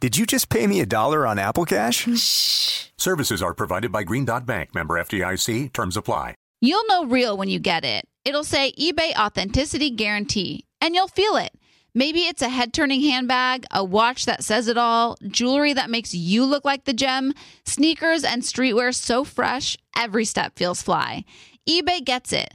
Did you just pay me a dollar on Apple Cash? Shh. Services are provided by Green Dot Bank, member FDIC. Terms apply. You'll know real when you get it. It'll say eBay Authenticity Guarantee, and you'll feel it. Maybe it's a head turning handbag, a watch that says it all, jewelry that makes you look like the gem, sneakers and streetwear so fresh, every step feels fly. eBay gets it.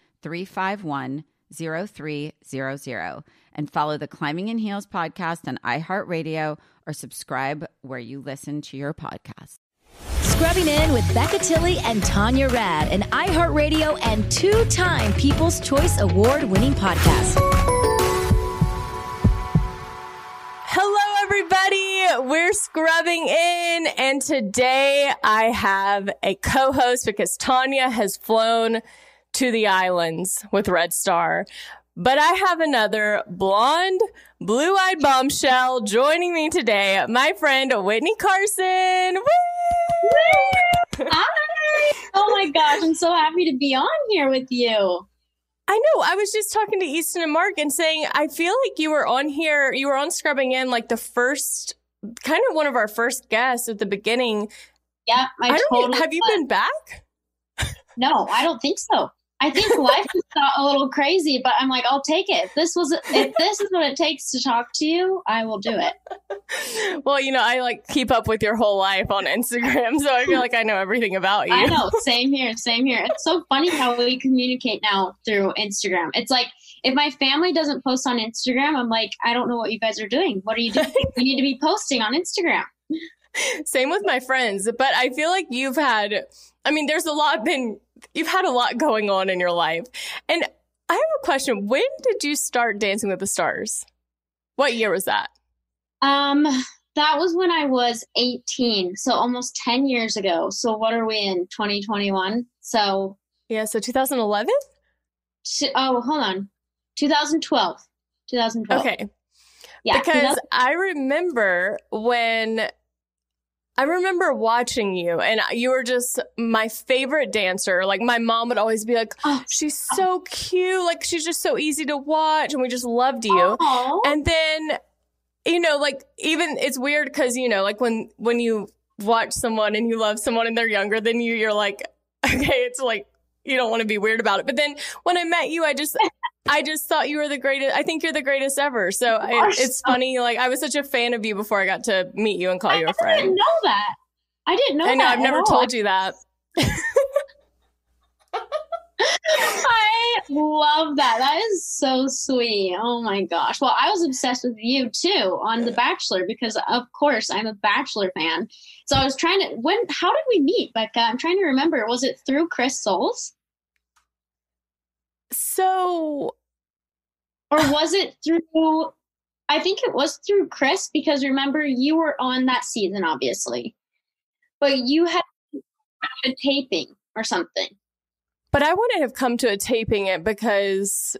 351 0300 and follow the Climbing in Heels podcast on iHeartRadio or subscribe where you listen to your podcast. Scrubbing in with Becca Tilley and Tanya Rad, an iHeartRadio and two time People's Choice Award winning podcast. Hello, everybody. We're scrubbing in, and today I have a co host because Tanya has flown to the islands with Red Star. But I have another blonde, blue eyed bombshell joining me today, my friend Witney Carson. Woo! Hi! Oh my gosh, I'm so happy to be on here with you. I know. I was just talking to Easton and Mark and saying, I feel like you were on here, you were on Scrubbing In like the first, kind of one of our first guests at the beginning. Yeah, I, I don't totally have you been back? No, I don't think so. I think life got a little crazy, but I'm like, I'll take it. If this was if this is what it takes to talk to you, I will do it. Well, you know, I like keep up with your whole life on Instagram, so I feel like I know everything about you. I know. Same here. Same here. It's so funny how we communicate now through Instagram. It's like if my family doesn't post on Instagram, I'm like, I don't know what you guys are doing. What are you doing? you need to be posting on Instagram. Same with my friends, but I feel like you've had I mean, there's a lot been you've had a lot going on in your life. And I have a question. When did you start Dancing with the Stars? What year was that? Um, that was when I was 18, so almost 10 years ago. So what are we in 2021? So Yeah, so 2011? oh, hold on. 2012. 2012. Okay. Yeah. because 2000 I remember when I remember watching you and you were just my favorite dancer. Like my mom would always be like, Oh, she's so cute. Like she's just so easy to watch. And we just loved you. Aw. And then, you know, like even it's weird because, you know, like when, when you watch someone and you love someone and they're younger than you, you're like, okay, it's like you don't want to be weird about it. But then when I met you, I just I just thought you were the greatest. I think you're the greatest ever. So I, it's funny. Like I was such a fan of you before I got to meet you and call you a friend. I didn't know that. I didn't know. I know. I've never at told you that. I love that. That is so sweet. Oh my gosh. Well, I was obsessed with you too on The Bachelor because, of course, I'm a Bachelor fan. So I was trying to. When? How did we meet, Becca? I'm trying to remember. Was it through Chris Soules, So or was it through? I think it was through Chris because remember you were on that season, obviously, but you had a taping or something. But I wouldn't have come to a taping it because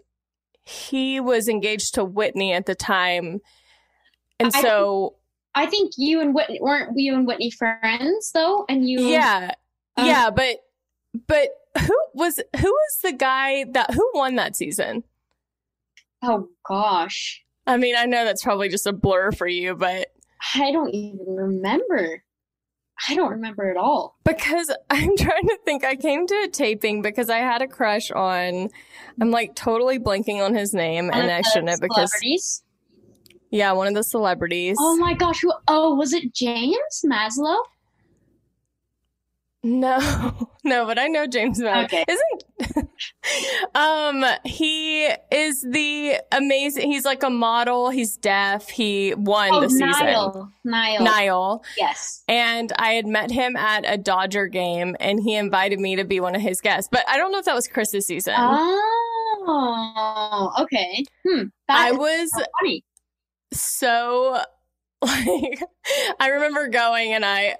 he was engaged to Whitney at the time. And I so, I think you and Whitney weren't you and Whitney friends though, and you yeah. Um, yeah, but but who was who was the guy that who won that season? Oh gosh, I mean, I know that's probably just a blur for you, but I don't even remember. I don't remember at all. because I'm trying to think I came to a taping because I had a crush on I'm like totally blanking on his name One and I shouldn't have because yeah, one of the celebrities. Oh my gosh! Who, oh, was it James Maslow? No, no, but I know James Madden. Okay. Isn't um he is the amazing he's like a model, he's deaf, he won Oh, the season. Nyle. Nyle. Nyle. Yes. And I had met him at a Dodger game and he invited me to be one of his guests. But I don't know if that was Chris's season. Oh, okay. Hmm. I was so funny. so like I remember going and I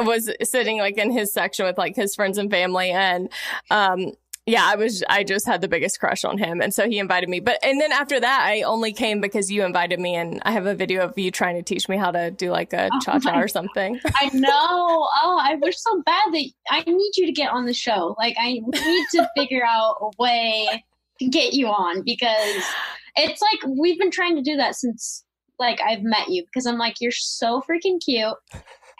was sitting like in his section with like his friends and family and um yeah, I was I just had the biggest crush on him and so he invited me. But and then after that I only came because you invited me and I have a video of you trying to teach me how to do like a Oh cha-cha my or something. I know. Oh, I wish so bad that I need you to get on the show. Like, I need to figure out a way to get you on because it's like we've been trying to do that since like I've met you because I'm like you're so freaking cute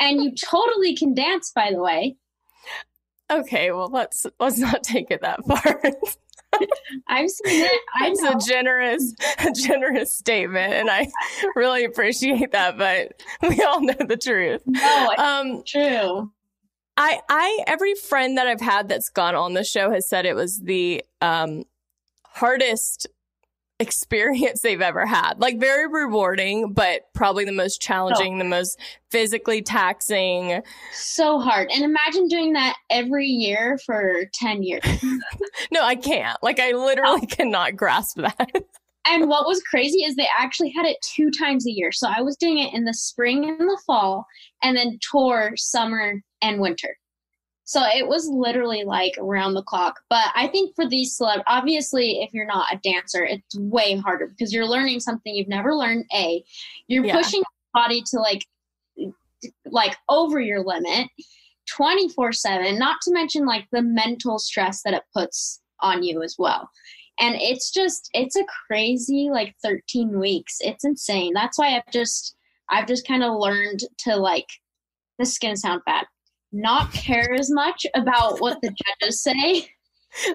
and you totally can dance. By the way, Okay, well let's let's not take it that far. I've seen it. I know. a generous, a generous statement, and I really appreciate that. But we all know the truth. No, Um, true. I, I, every friend that I've had that's gone on the show has said it was the um, hardest experience they've ever had. Like very rewarding, but probably the most challenging, the most physically taxing. So hard. And imagine doing that every year for 10 years. No, I can't. Like I literally oh. cannot grasp that. And what was crazy is they actually had it two times a year. So I was doing it in the spring and the fall, and then tour summer and winter. So it was literally like around the clock. But I think for these celeb, obviously, if you're not a dancer, it's way harder because you're learning something you've never learned. A, you're Yeah. pushing your body to like, like over your limit, twenty four seven. Not to mention like the mental stress that it puts on you as well and it's just it's a crazy like 13 weeks it's insane that's why i've just i've just kind of learned to like this is gonna sound bad not care as much about what the judges say.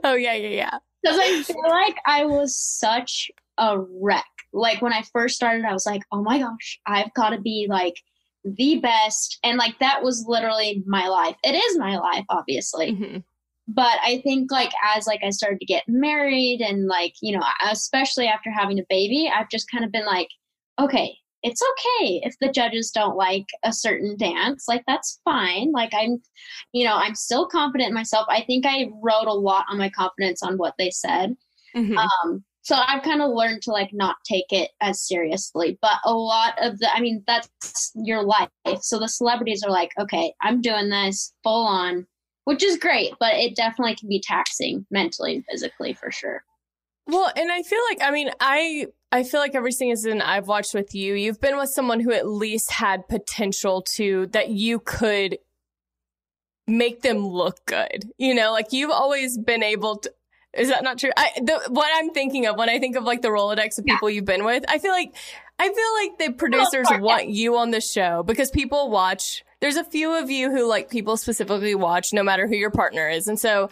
Oh yeah, yeah, yeah. because i feel like i was such a wreck. Like when i first started i was like oh my gosh i've got to be like the best. And like that was literally my life. It is my life obviously. Mhm. but i think like as like i started to get married and like you know especially after having a baby i've just kind of been like okay it's okay if the judges don't like a certain dance like that's fine. Like i'm you know i'm still confident in myself. I think i wrote a lot on my confidence on what they said. Mhm. um so i've kind of learned to like not take it as seriously. But a lot of the i mean that's your life. So the celebrities are like okay i'm doing this full on which is great but it definitely can be taxing mentally and physically for sure. Well, and I feel like I mean I I feel like every season I've watched with you, you've been with someone who at least had potential to that you could make them look good. You know, like you've always been able to. Is that not true? I the, what I'm thinking of when I think of like the Rolodex of people you've been with, I feel like I feel like the producers want you on the show because people watch. There's a few of you who like people specifically watch no matter who your partner is. And so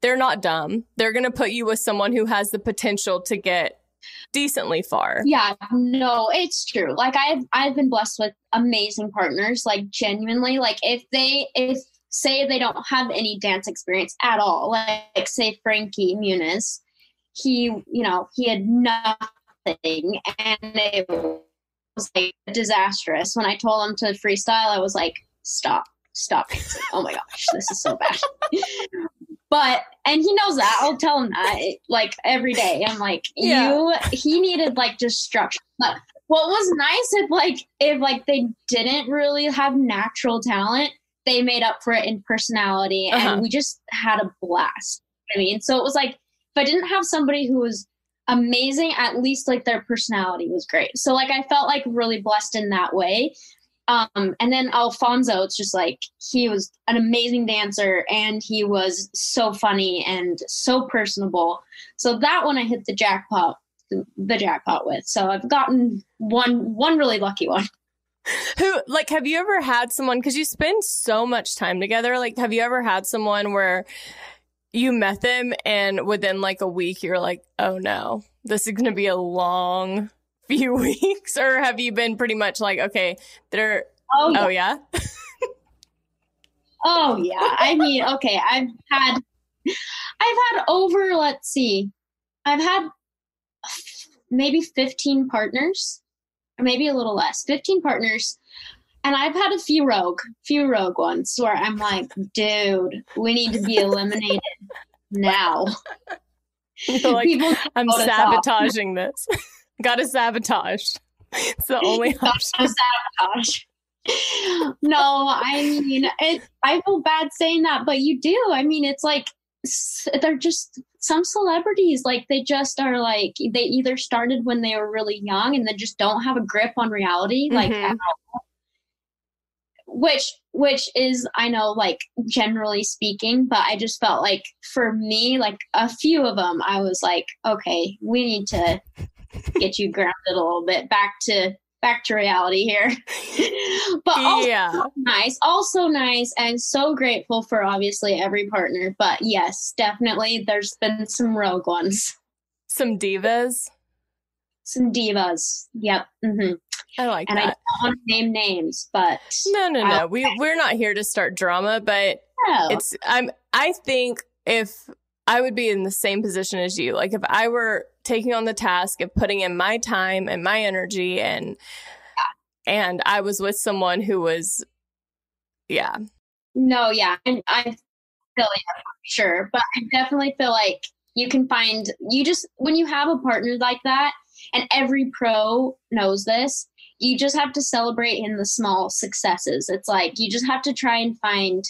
they're not dumb. They're going to put you with someone who has the potential to get decently far. Yeah, no, it's true. Like I've I've been blessed with amazing partners, like genuinely. Like if they if say they don't have any dance experience at all, like, say Frankie Muniz, he you know, he had nothing and it was like disastrous. When I told him to freestyle, I was like, stop, stop. Oh my gosh, this is so bad. but and he knows that. I'll tell him that like every day. I'm like yeah. you he needed like just structure but what was nice if like if like they didn't really have natural talent they made up for it in personality and uh-huh. we just had a blast. I mean? So it was like if i didn't have somebody who was amazing at least like their personality was great. So like i felt like really blessed in that way um, and then Alfonso, it's just like he was an amazing dancer and he was so funny and so personable. So that one I hit the jackpot, the jackpot with. So I've gotten one, one really lucky one. Who, like, have you ever had someone, because you spend so much time together, like, have you ever had someone where you met them and within like a week you're like, oh no, this is going to be a long few weeks, or have you been pretty much like, okay, they're oh yeah, oh, yeah? oh yeah. I mean, okay, I've had I've had over, let's see, I've had maybe 15 partners, or maybe a little less, 15 partners. And I've had a few rogue, few rogue ones where I'm like, dude, we need to be eliminated now. like, I'm sabotaging this. Got to sabotage. It's the only option. sabotage. no, I mean, it, I feel bad saying that, but you do. I mean, it's like they're just some celebrities like they just are like they either started when they were really young and they just don't have a grip on reality like mm-hmm. which which is i know like generally speaking but i just felt like for me like a few of them i was like okay we need to get you grounded a little bit back to back to reality here. but also yeah. nice, also nice, and so grateful for obviously every partner. But yes, definitely, there's been some rogue ones, some divas, some divas. Yep. Mm-hmm. I like that. and that. I don't want to name names, but no, no, no. we we're not here to start drama, but no. it's I'm. I think if I would be in the same position as you, like if I were taking on the task of putting in my time and my energy and and I was with someone who was yeah. No, yeah. And I feel like sure. But I definitely feel like you can find you just when you have a partner like that, and every pro knows this, you just have to celebrate in the small successes. It's like you just have to try and find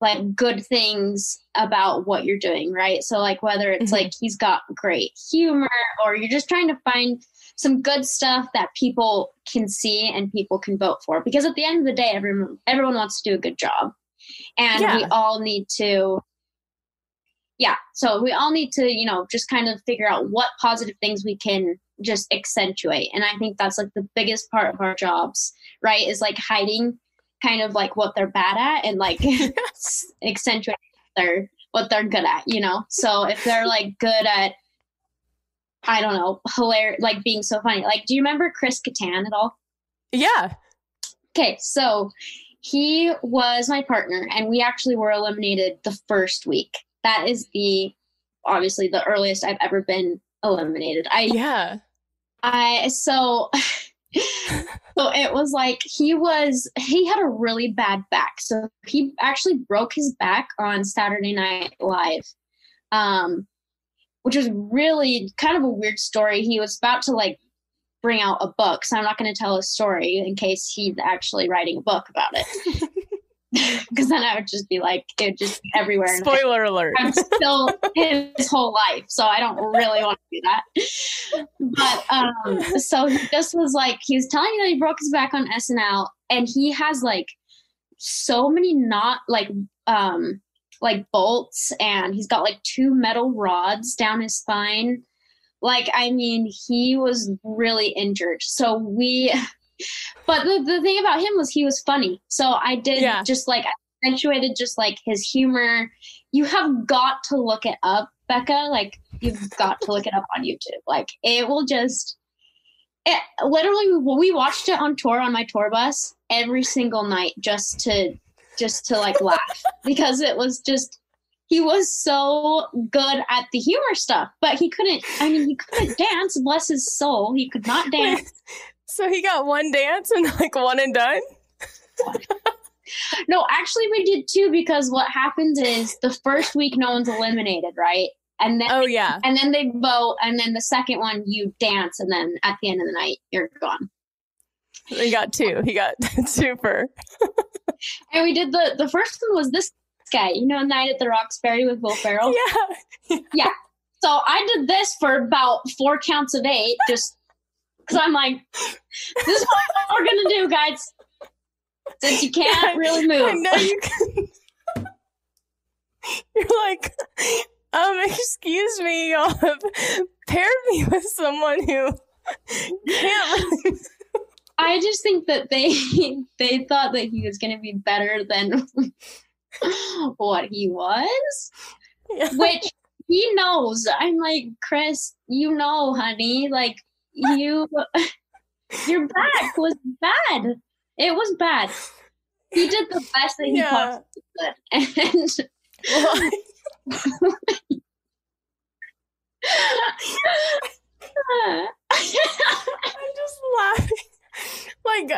like good things about what you're doing, right? So like whether it's mm-hmm. like he's got great humor or you're just trying to find some good stuff that people can see and people can vote for because at the end of the day everyone everyone wants to do a good job. And yeah. we all need to yeah, so we all need to, you know, just kind of figure out what positive things we can just accentuate. And I think that's like the biggest part of our jobs, right? Is like hiding kind of like what they're bad at and like accentuate their what they're good at, you know? So if they're like good at I don't know, hilarious like being so funny. Like do you remember Chris Kattan at all? Yeah. Okay, so he was my partner and we actually were eliminated the first week. That is the obviously the earliest I've ever been eliminated. I Yeah. I so so it was like he was he had a really bad back. So he actually broke his back on saturday night live um which was really kind of a weird story. He was about to like bring out a book so i'm not going to tell a story in case he's actually writing a book about it because then I would just be like, it just everywhere. Spoiler alert. I'm still his whole life, so I don't really want to do that. But um, so he just was like, he was telling me that he broke his back on SNL, and he has like so many not like um like bolts, and he's got like two metal rods down his spine. Like, I mean, he was really injured. So we, but the, the thing about him was he was funny. So I did Yeah. just like accentuated just like his humor. You have got to look it up, Becca. Like, you've got to look it up on YouTube. Like, it will just, it, literally, we watched it on tour on my tour bus every single night just to, just to like laugh because it was just, he was so good at the humor stuff, but he couldn't. I mean, he couldn't dance. Bless his soul, he could not dance. So he got one dance and like one and done. No, actually, we did two because what happens is the first week no one's eliminated, right? And then Oh yeah. and then they vote, and then the second one you dance, and then at the end of the night you're gone. He got two. He got super. And we did the the first one was this guy, you know, Night at the Roxbury with Will Ferrell. Yeah. Yeah. So I did this for about four counts of eight, just because I'm like, this is what we're gonna do, guys. Since you can't really move. I know you can. You're like, um, excuse me, y'all have paired me with someone who can't really. I just think that they they thought that he was gonna be better than what he was. Which he knows. I'm like, Chris, you know, honey, like you your back was bad. It was bad. He did the best that he Yeah. possibly could. And I'm just laughing. Like,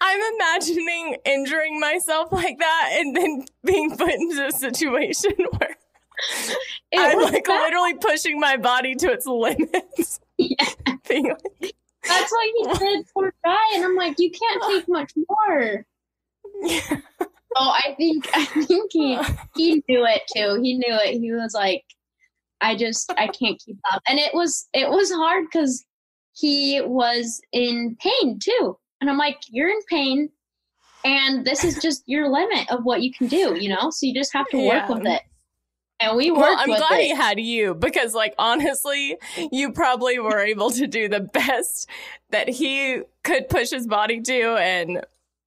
I'm imagining injuring myself like that and then being put into a situation where It I'm like bad. literally pushing my body to its limits. Being like, That's what he did, poor guy. And I'm like, you can't take much more. Oh, I think I think he he knew it too. He knew it. He was like, I just I can't keep up, and it was it was hard because he was in pain too. And I'm like, you're in pain, and this is just your limit of what you can do, you know. So you just have to work Yeah. with it. And we worked well, I'm glad it. he had you because, like, honestly, you probably were able to do the best that he could push his body to, and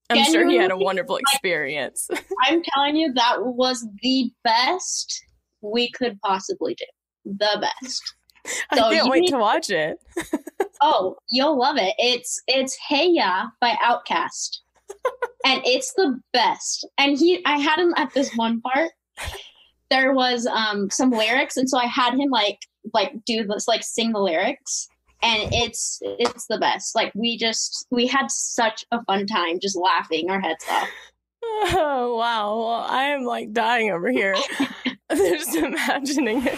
I'm sure he had a wonderful experience. I'm telling you, that was the best we could possibly do. The best. I So can't you wait need- to watch it. Oh, you'll love it. It's it's Hey Ya by OutKast. and it's the best. And he I had him at this one part. There was um some lyrics and so I had him like like do this like sing the lyrics and it's it's the best. Like we just we had such a fun time just laughing our heads off. Oh, wow. Well, I am like dying over here. Just imagining it.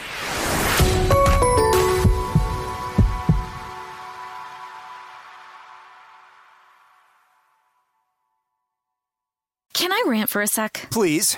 Can I rant for a sec? Please.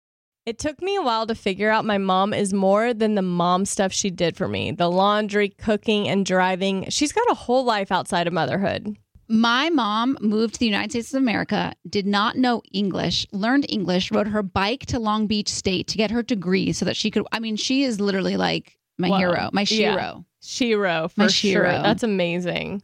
It took me a while to figure out my mom is more than the mom stuff she did for me the laundry, cooking, and driving. She's got a whole life outside of motherhood. My mom moved to the United States of America, did not know English, learned English, rode her bike to Long Beach State to get her degree so that she could. I mean, she is literally like my Whoa. hero, my Yeah. shiro. Shiro, for My sure. Shiro. That's amazing.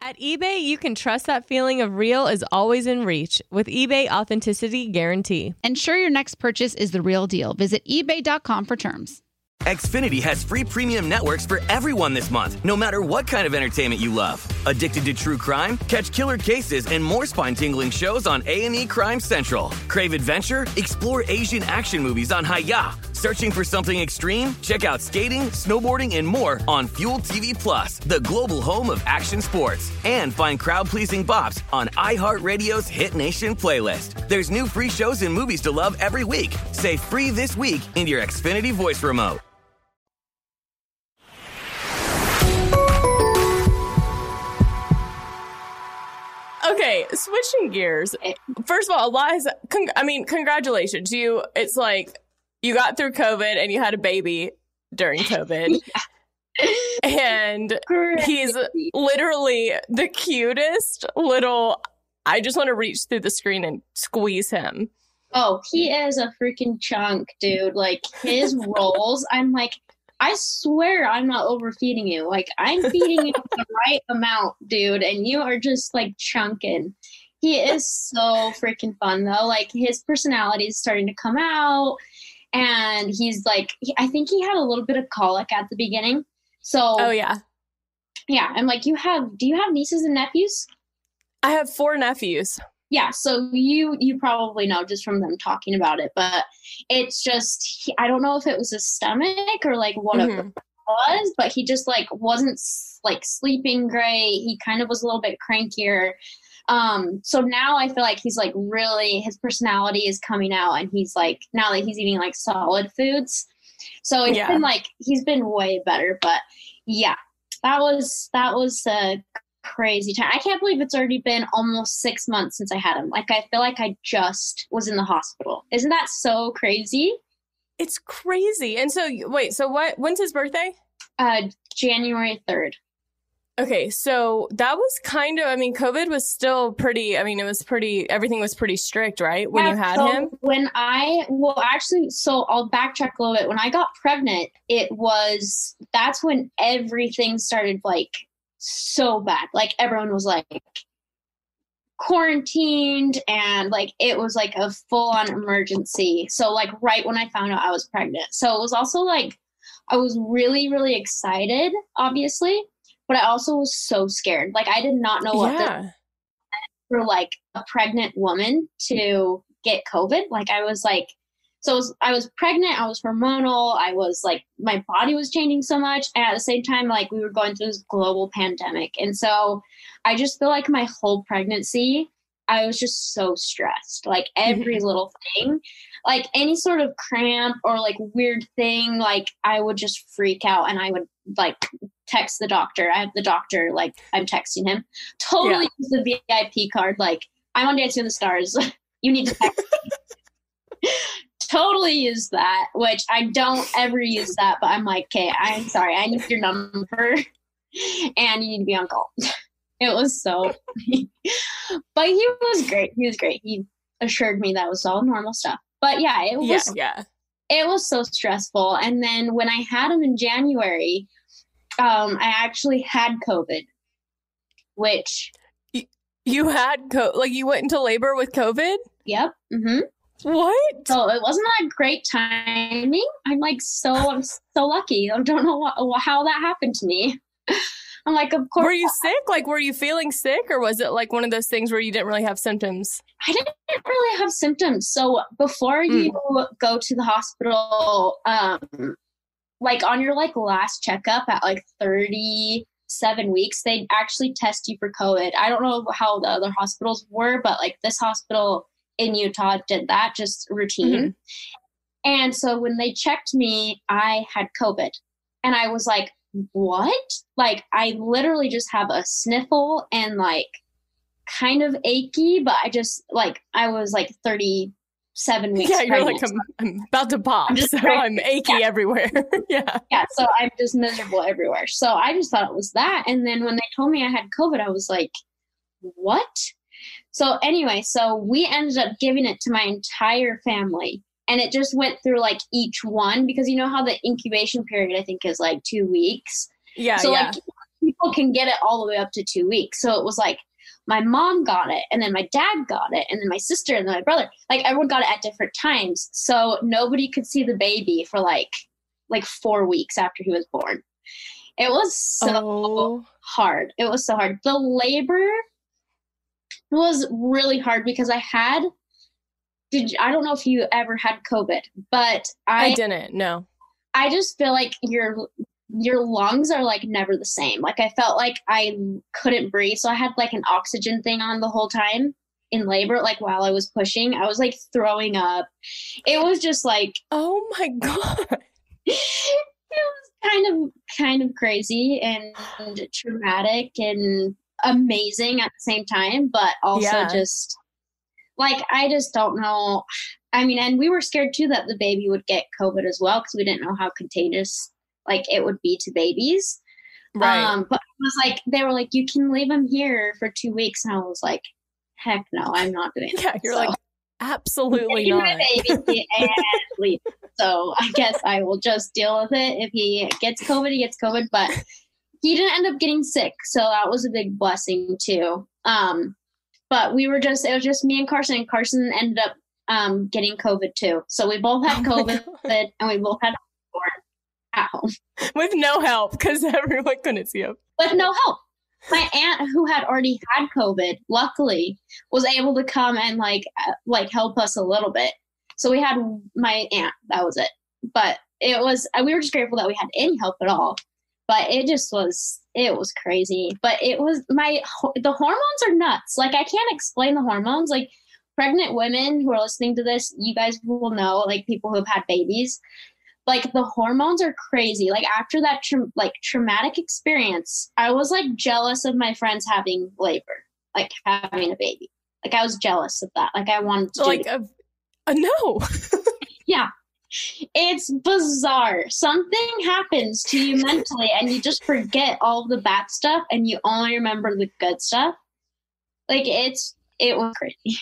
At eBay, you can trust that feeling of real is always in reach with eBay Authenticity Guarantee. Ensure your next purchase is the real deal. Visit eBay.com for terms. Xfinity has free premium networks for everyone this month, no matter what kind of entertainment you love. Addicted to true crime? Catch killer cases and more spine-tingling shows on A&E Crime Central. Crave adventure? Explore Asian action movies on Hi-YAH. Searching for something extreme? Check out skating, snowboarding, and more on Fuel TV Plus, the global home of action sports. And find crowd-pleasing bops on iHeartRadio's Hit Nation playlist. There's new free shows and movies to love every week. Say free this week in your Xfinity voice remote. Okay, switching gears. First of all, Eliza, con- I mean, congratulations. You, it's like you got through COVID and you had a baby during COVID. and he's literally the cutest little. I just want to reach through the screen and squeeze him. Oh, he is a freaking chunk, dude. Like his rolls, I'm like, I swear I'm not overfeeding you. Like I'm feeding you the right amount, dude, and you are just like chunking. He is so freaking fun though. Like his personality is starting to come out, and he's like, he- I think he had a little bit of colic at the beginning. So, Oh yeah, yeah. I'm like, you have? Do you have nieces and nephews? I have four nephews. yeah so you you probably know just from them talking about it but it's just he, i don't know if it was his stomach or like what it Mhm. was but he just like wasn't like sleeping great he kind of was a little bit crankier um so now i feel like he's like really his personality is coming out and he's like now that he's eating like solid foods so it's Yeah. been like he's been way better but yeah that was that was a crazy time. I can't believe it's already been almost six months since I had him. Like I feel like I just was in the hospital. Isn't that so crazy? It's crazy. And so, wait, so what? When's his birthday? Uh, January third. Okay, so that was kind of, I mean, COVID was still pretty, I mean, it was pretty, everything was pretty strict, right? When you had so him? When I well, actually, so I'll backtrack a little bit. When I got pregnant, it was that's when everything started like so bad. Like everyone was like quarantined and like it was like a full on emergency. So like right when I found out I was pregnant. So it was also like I was really, really excited, obviously, but I also was so scared. Like I did not know what Yeah. the, for like a pregnant woman to get COVID. Like I was like, so was, I was pregnant. I was hormonal. I was like, my body was changing so much, and at the same time, like we were going through this global pandemic, and so I just feel like my whole pregnancy, I was just so stressed. Like every mm-hmm. little thing, like any sort of cramp or like weird thing, like I would just freak out and I would like text the doctor. I have the doctor, like I'm texting him. Totally Yeah. use the VIP card. Like I'm on Dancing with the Stars. you need to text me. totally use that, which I don't ever use that, but I'm like, okay, I'm sorry, I need your number and you need to be on call. It was so funny. but he was great. He was great. He assured me that was all normal stuff. But yeah, it Yeah, was yeah. it was so stressful. And then when I had him in January, um, I actually had COVID, which You had co- like you went into labor with COVID? yep. hmm What? So it wasn't that great timing. I'm like so I'm so lucky. I don't know what, how that happened to me. I'm like, of course. Were you sick? Like were you feeling sick or was it like one of those things where you didn't really have symptoms? I didn't really have symptoms. So before you go to the hospital, um, like on your like last checkup at like 37 weeks, they actually test you for COVID. I don't know how the other hospitals were, but like this hospital in Utah did that just routine. Mm-hmm. And so when they checked me, I had COVID. And I was like, what? Like, I literally just have a sniffle and like kind of achy, but I just like, I was like 37 weeks. yeah, you're like. I'm, I'm about to pop, I'm just so pregnant. I'm achy everywhere. yeah. yeah, so I'm just miserable everywhere. So I just thought it was that. And then when they told me I had COVID, I was like, what? So anyway, so we ended up giving it to my entire family. And it just went through like each one because you know how the incubation period I think is like two weeks. Yeah, so yeah. like people can get it all the way up to two weeks. So it was like my mom got it, and then my dad got it, and then my sister, and then my brother. Like everyone got it at different times. So nobody could see the baby for like like four weeks after he was born. It was so Oh. hard. It was so hard. The labor was really hard because I had did I don't know if you ever had COVID, but I I didn't, no. I just feel like your your lungs are like never the same. Like I felt like I couldn't breathe, so I had like an oxygen thing on the whole time in labor. Like while I was pushing, I was like throwing up. It was just like Oh my god. it was kind of kind of crazy and traumatic and amazing at the same time, but also Yeah. just like I just don't know. I mean, and we were scared too that the baby would get COVID as well because we didn't know how contagious like it would be to babies. Right. Um, but it was like they were like, you can leave him here for two weeks, and I was like, heck no, I'm not doing. yeah, that. you're So- like absolutely not. my baby and leave. So I guess I will just deal with it. If he gets COVID, he gets COVID. But he didn't end up getting sick, so that was a big blessing too. Um, but we were just it was just me and Carson, and Carson ended up um, getting COVID too. So we both had Oh COVID, and we both had at home With no help because everyone couldn't see him. with no help. My aunt, who had already had COVID, luckily was able to come and like uh, like help us a little bit. So we had my aunt. That was it. But it was uh, we were just grateful that we had any help at all. But it just was it was crazy. But it was my the hormones are nuts. Like I can't explain the hormones. Like pregnant women who are listening to this, you guys will know. Like people who have had babies like the hormones are crazy. Like after that tra- like traumatic experience i was like jealous of my friends having labor like having a baby. Like i was jealous of that. Like i wanted to Like a, a uh, no. yeah. It's bizarre. Something happens to you mentally and you just forget all the bad stuff and you only remember the good stuff. Like it's it was crazy.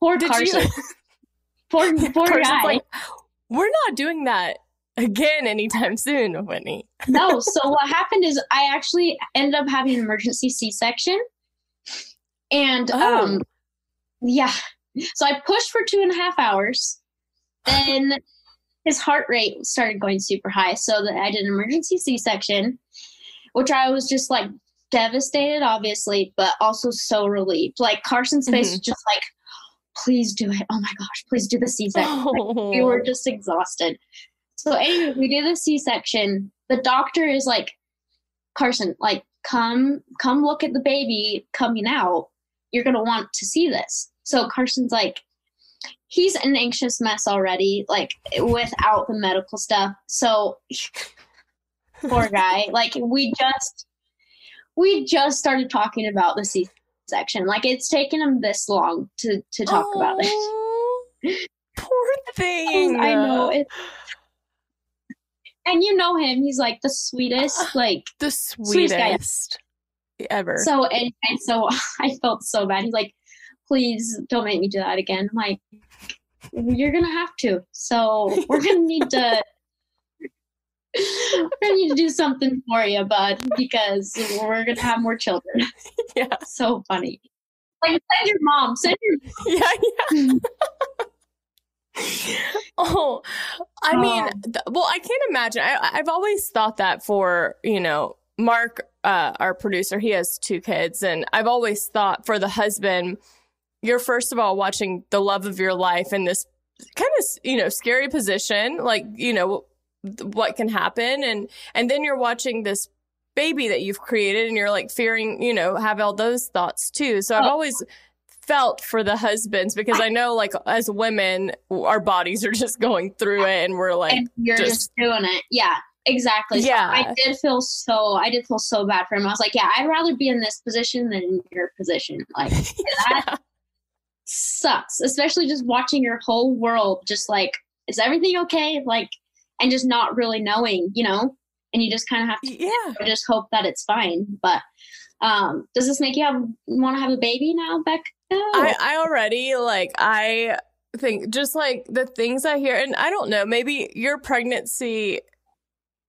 Poor Did carson. You? poor poor Carson's guy. like, we're not doing that again anytime soon, Witney. no. So what happened is I actually ended up having an emergency C-section, and Oh. um, yeah. So I pushed for two and a half hours. Then his heart rate started going super high. So that I did an emergency C section, which I was just like devastated, obviously, but also so relieved. Like Carson's face Mhm. was just like, please do it. Oh my gosh, please do the C section. we Oh. were just exhausted. So anyway, we do the C section. The doctor is like, Carson, like, come, come look at the baby coming out. You're gonna want to see this. So Carson's like, he's an anxious mess already, like without the medical stuff. So poor guy. Like we just we just started talking about the C section. Like it's taken him this long to to talk about it. Oh, Poor thing. I know it. And you know him; he's like the sweetest, like The sweetest guy. sweetest ever. So and, and so I felt so bad. He's like, "Please don't make me do that again." I'm like, "You're gonna have to." So we're gonna need to. We're gonna need to do something for you, bud, because we're gonna have more children. yeah. So funny. Like send your mom. Send your yeah, yeah. oh, I mean, Oh. th- well, I can't imagine. I, I've always thought that for, you know, Mark, uh, our producer, he has two kids. And I've always thought for the husband, you're first of all watching the love of your life in this kind of, you know, scary position, like, you know, what can happen. And, and then you're watching this baby that you've created and you're like fearing, you know, have all those thoughts too. So I've Oh. always felt for the husbands because I know like as women, our bodies are just going through it and we're like, and you're just- just, doing it. Yeah, exactly. So Yeah. I did feel so. I did feel so bad for him. I was like, yeah, I'd rather be in this position than in your position. Like that sucks, especially just watching your whole world just like, is everything okay? Like, and just not really knowing, you know. And you just kind of have to yeah. just hope that it's fine. But um, does this make you have want to have a baby now, Becca? I, I already like I think just like the things I hear, and I don't know, maybe your pregnancy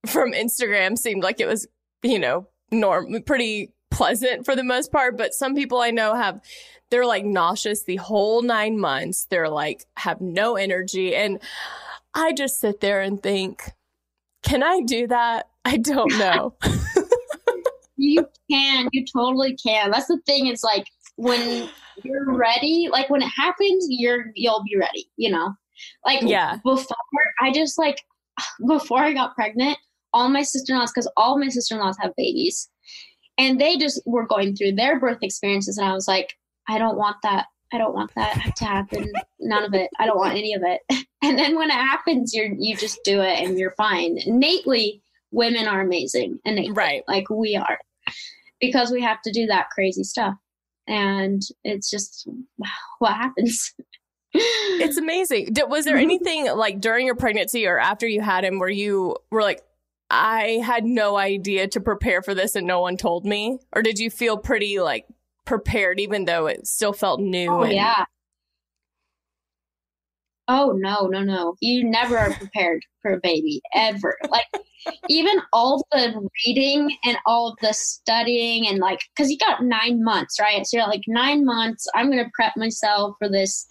from Instagram seemed like it was, you know, norm pretty pleasant for the most part, but some people I know have they're like nauseous the whole nine months. They're like have no energy. And I just sit there and think, can I do that? I don't know. You can. You totally can. That's the thing. It's like when you're ready, like when it happens, you're you'll be ready. You know, like Yeah. Before I just like before I got pregnant, all my sister in laws because all my sister in laws have babies, and they just were going through their birth experiences, and I was like, I don't want that. I don't want that to happen. None of it. I don't want any of it. And then when it happens, you're you just do it and you're fine. Innately, women are amazing. Innately, Right. Like we are, because we have to do that crazy stuff, and it's just what happens. It's amazing. Was there mm-hmm. anything like during your pregnancy or after you had him where you were like, I had no idea to prepare for this and no one told me? Or did you feel pretty like prepared even though it still felt new? Oh and- yeah. Oh no, no, no. You never are prepared for a baby ever. Like even all the reading and all the studying and like cuz you got 9 months, right? So you're like 9 months, I'm to prep myself for this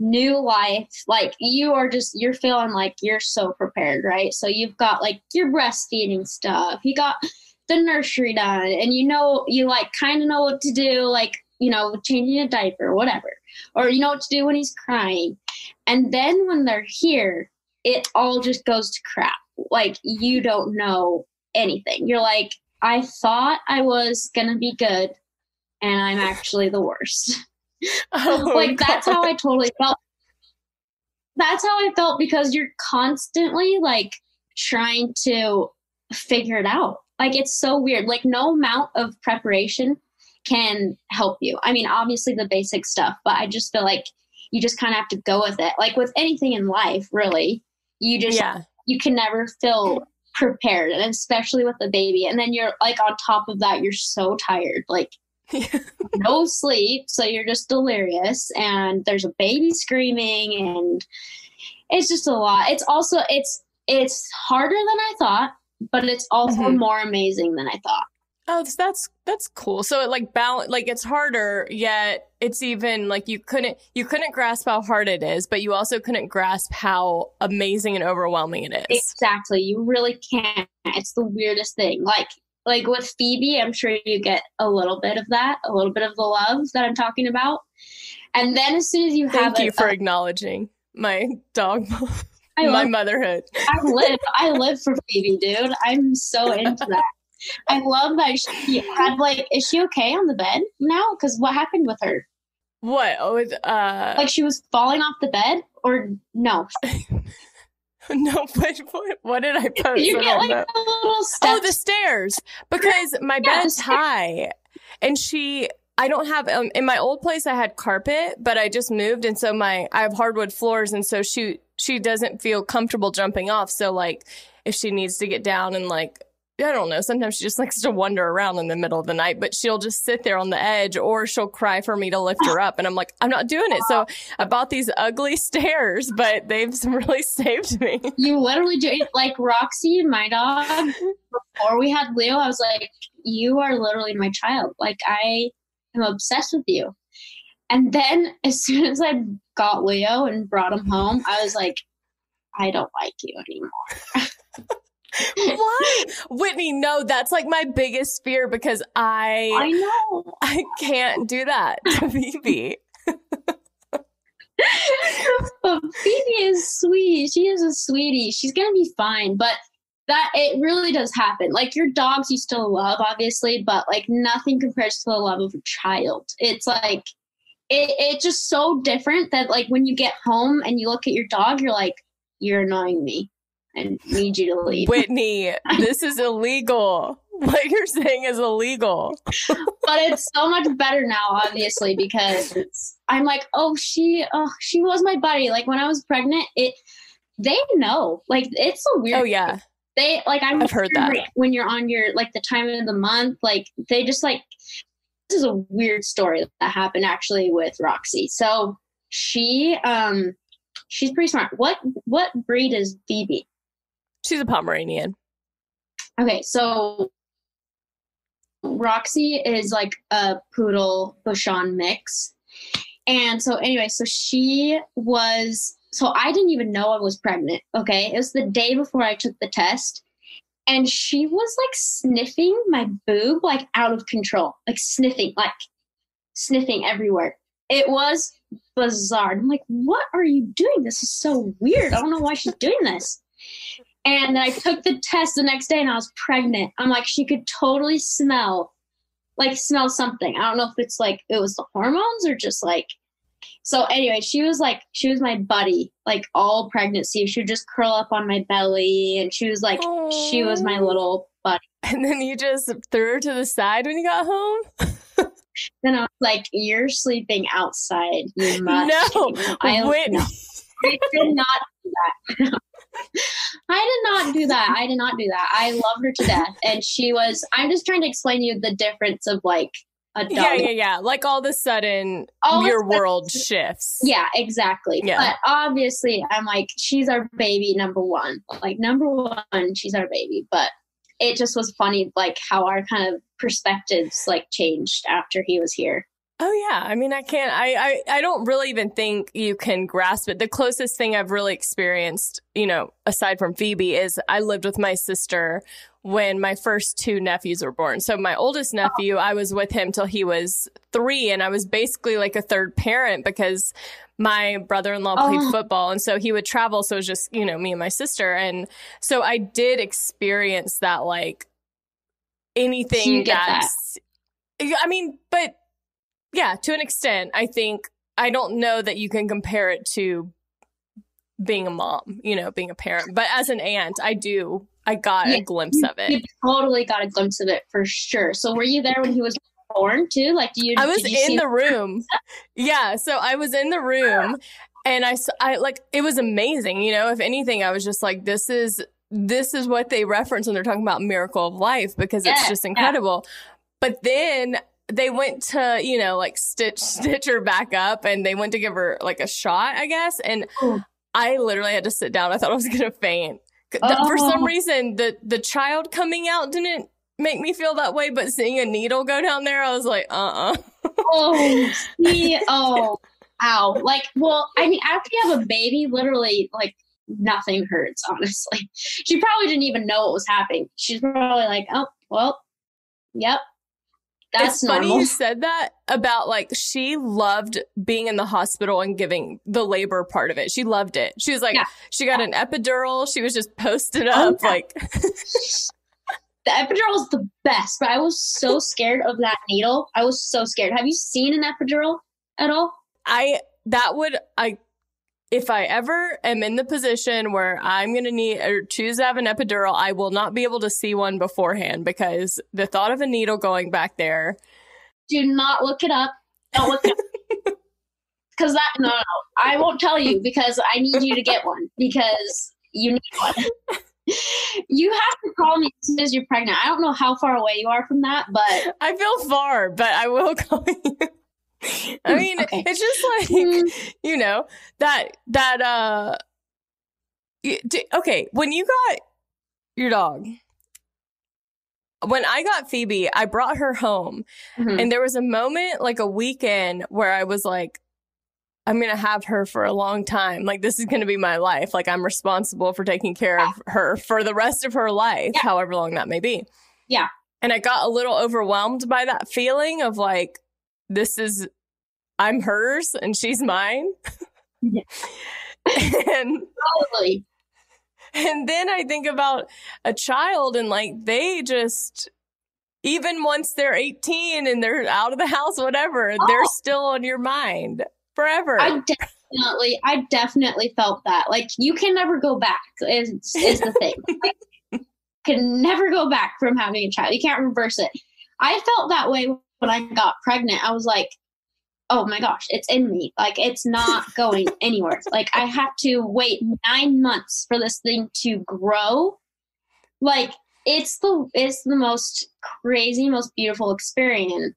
new life. Like you are just you're feeling like you're so prepared, right? So you've got like your breastfeeding stuff. You got the nursery done and you know you like kind of know what to do like, you know, changing a diaper, whatever. Or you know what to do when he's crying. And then when they're here, it all just goes to crap. Like you don't know anything. You're like, I thought I was gonna be good, and I'm actually the worst. Oh, like that's how I totally felt. That's how I felt because you're constantly like trying to figure it out. Like it's so weird. Like no amount of preparation can help you. I mean, obviously the basic stuff, but I just feel like you just kind of have to go with it. Like with anything in life, really, you just Yeah. You can never feel prepared, and especially with a baby. And then you're like on top of that, you're so tired, like no sleep, so you're just delirious, and there's a baby screaming, and it's just a lot. It's also it's it's harder than I thought, but it's also Mhm. more amazing than I thought. Oh, that's that's cool. So it like balance, like it's harder, yet it's even like you couldn't you couldn't grasp how hard it is, but you also couldn't grasp how amazing and overwhelming it is. Exactly. You really can't. It's the weirdest thing. Like like with Phoebe, I'm sure you get a little bit of that, a little bit of the love that I'm talking about. And then as soon as you Thank have you a, for a- aggnowledge my dog, my love- motherhood. I live I live for Phoebe, dude. I'm so into that. I love that she had like is she okay on the bed now? Because what happened with her? What? Oh, it, uh, Like she was falling off the bed or no? no. What, what, what did I post? You get like a little Oh, the stairs. Because my Yeah, the bed's high. And she I don't have um, in my old place I had carpet, but I just moved and so my I have hardwood floors and so she she doesn't feel comfortable jumping off. So like if she needs to get down and like I don't know, sometimes she just likes to wander around in the middle of the night, but she'll just sit there on the edge or she'll cry for me to lift her up and I'm like, I'm not doing it. So I bought these ugly stairs, but they've really saved me. You literally do it like Roxy, my dog. Before we had Leo, I was like, "You are literally my child. Like I am obsessed with you." And then as soon as I got Leo and brought him home, I was like, "I don't like you anymore." Why? Witney, no, that's like my biggest fear because I I know. I can't do that to Phoebe. but Phoebe is sweet. She is a sweetie. She's gonna be fine. But that it really does happen. Like your dogs, you still love, obviously, but like nothing compares to the love of a child. It's like it, it's just so different that like when you get home and you look at your dog, you're like, you're annoying me. I need you to leave. Witney, this is illegal. What you're saying is illegal. but it's so much better now, obviously, because I'm like, oh, she, oh, she was my buddy. Like when I was pregnant, it, they know, like it's a weird. Oh yeah. They like I'm I've heard that. when you're on your like the time of the month, like they just like this is a weird story that happened actually with Roxy. So she um she's pretty smart. What what breed is Phoebe? She's a Pomeranian. Okay, so Roxy is like a poodle Bichon mix. And so anyway, so she was so I didn't even know I was pregnant. Okay. It was the day before I took the test. And she was like sniffing my boob like out of control. Like sniffing, like sniffing everywhere. It was bizarre. I'm like, what are you doing? This is so weird. I don't know why she's doing this. And then I took the test the next day and I was pregnant. I'm like, she could totally smell, like, smell something. I don't know if it's like it was the hormones or just like. So, anyway, she was like, she was my buddy, like, all pregnancy. She would just curl up on my belly and she was like, she was my little buddy. And then you just threw her to the side when you got home? Then I was like, you're sleeping outside. You must. No, I, Witney. no. I did not do that. I did not do that. I did not do that. I love her to death. And she was, I'm just trying to explain to you the difference of like a dog. Yeah, yeah, yeah. Like all of a sudden All your sudden- world shifts. Yeah, exactly. Yeah. But obviously, I'm like, she's our baby, number one. Like, number one, she's our baby. But it just was funny, like, how our kind of perspectives, like, changed after he was here. Oh yeah. I mean, I can't. I, I I don't really even think you can grasp it. The closest thing I've really experienced, you know, aside from Phoebe, is I lived with my sister when my first two nephews were born. So my oldest oh. nephew, I was with him till he was three, and I was basically like a third parent because my brother-in-law oh. played Oh. football, and so he would travel. So it was just you know me and my sister, and so I did experience that like anything get that. that's. I mean, but yeah, to an extent, I think I don't know that you can compare it to being a mom, you know, being a parent. But as an aunt, I do. I got a glimpse of it. You totally got a glimpse of it for sure. So, were you there when he was born too? Like, do you? I was you in the room. Yeah, so I was in the room and I, I like it was amazing, you know, if anything I was just like this is this is what they reference when they're talking about miracle of life because it's Yeah, just yeah. incredible. But then they went to, you know, like stitch stitch her back up and they went to give her like a shot, I guess, and Oh. I literally had to sit down. I thought I was going to faint. Th- For some Oh. reason the the child coming out didn't make me feel that way, but seeing a needle go down there, I was like, uh uh oh, see, oh, ow. Like, well, I mean, after you have a baby, literally, like, nothing hurts, honestly. She probably didn't even know what was happening. She's probably like, oh, well, yep. That's it's funny normal. you said that about like she loved being in the hospital and giving the labor part of it. She loved it. She was like, Yeah. she got an epidural. She was just posted Oh, up yeah. like, The epidural is the best, but I was so scared of that needle. I was so scared. Have you seen an epidural at all? I that would I if I ever am in the position where I'm going to need or choose to have an epidural, I will not be able to see one beforehand because the thought of a needle going back there. Do not look it up. Don't look it up. Because that, no, no. I won't tell you because I need you to get one because you need one. you have to call me as soon as you're pregnant. I don't know how far away you are from that, but I feel far, but I will call you. I mean, Okay. it's just like you know that that uh. Okay, when you got your dog, when I got Phoebe, I brought her home, Mhm. and there was a moment like a weekend where I was like, I'm going to have her for a long time. Like, this is going to be my life. Like, I'm responsible for taking care of her for the rest of her life, Yeah. however long that may be. Yeah. And I got a little overwhelmed by that feeling of like, this is, I'm hers and she's mine. Yeah. and totally. and then I think about a child and like they just even once they're 18 and they're out of the house, whatever, they're Oh. still on your mind forever. I definitely, I definitely felt that. Like you can never go back. Is is the thing. Like, can never go back from having a child. You can't reverse it. I felt that way when I got pregnant. I was like, oh my gosh, it's in me. Like it's not going anywhere. Like I have to wait nine months for this thing to grow. Like it's the it's the most crazy, most beautiful experience.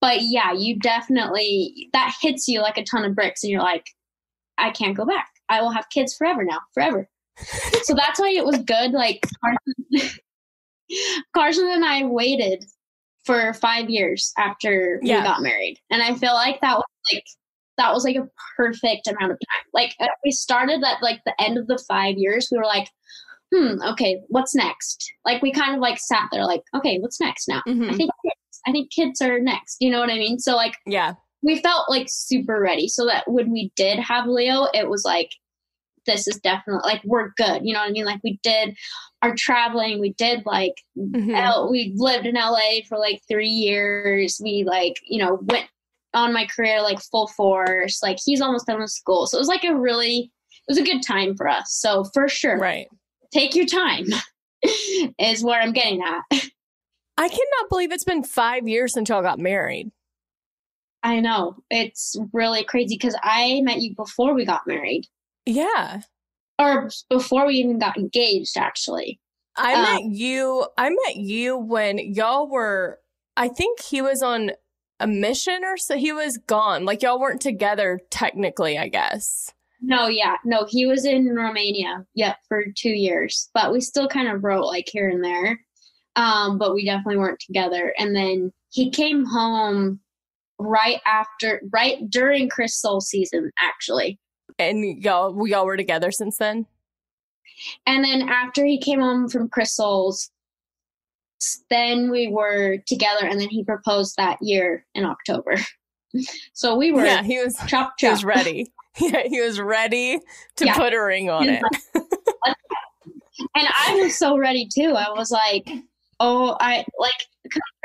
But yeah, you definitely that hits you like a ton of bricks, and you're like, I can't go back. I will have kids forever now, forever. so that's why it was good. Like Carson, Carson and I waited for five years after Yeah. we got married, and I feel like that was like that was like a perfect amount of time. Like uh, we started at like the end of the five years, we were like, hmm, okay, what's next? Like we kind of like sat there, like, okay, what's next now? Mhm. I think kids. I think kids are next. You know what I mean? So like yeah. we felt like super ready so that when we did have Leo, it was like, this is definitely like we're good. You know what I mean? Like we did our traveling, we did like Mhm. L- we lived in LA for like three years. We like, you know, went on my career like full force. Like he's almost done with school. So it was like a really it was a good time for us. So for sure. Right. Take your time is what I'm getting at. I cannot believe it's been five years since y'all got married. I know. It's really crazy because I met you before we got married. Yeah. Or before we even got engaged, actually. I Um, met you. I met you when y'all were. I think he was on a mission or so. He was gone. Like y'all weren't together technically. I guess. No, yeah. No, he was in Romania, yep, for two years. But we still kind of wrote like here and there. Um, but we definitely weren't together. And then he came home right after right during Chris's season, actually. And y'all, y'all were together since then. And then after he came home from Chris's, then we were together and then he proposed that year in October. So we were yeah, he was. chop chop. He was ready. Yeah, he was ready to Yeah. put a ring on it. and I was so ready too. I was like, oh, I like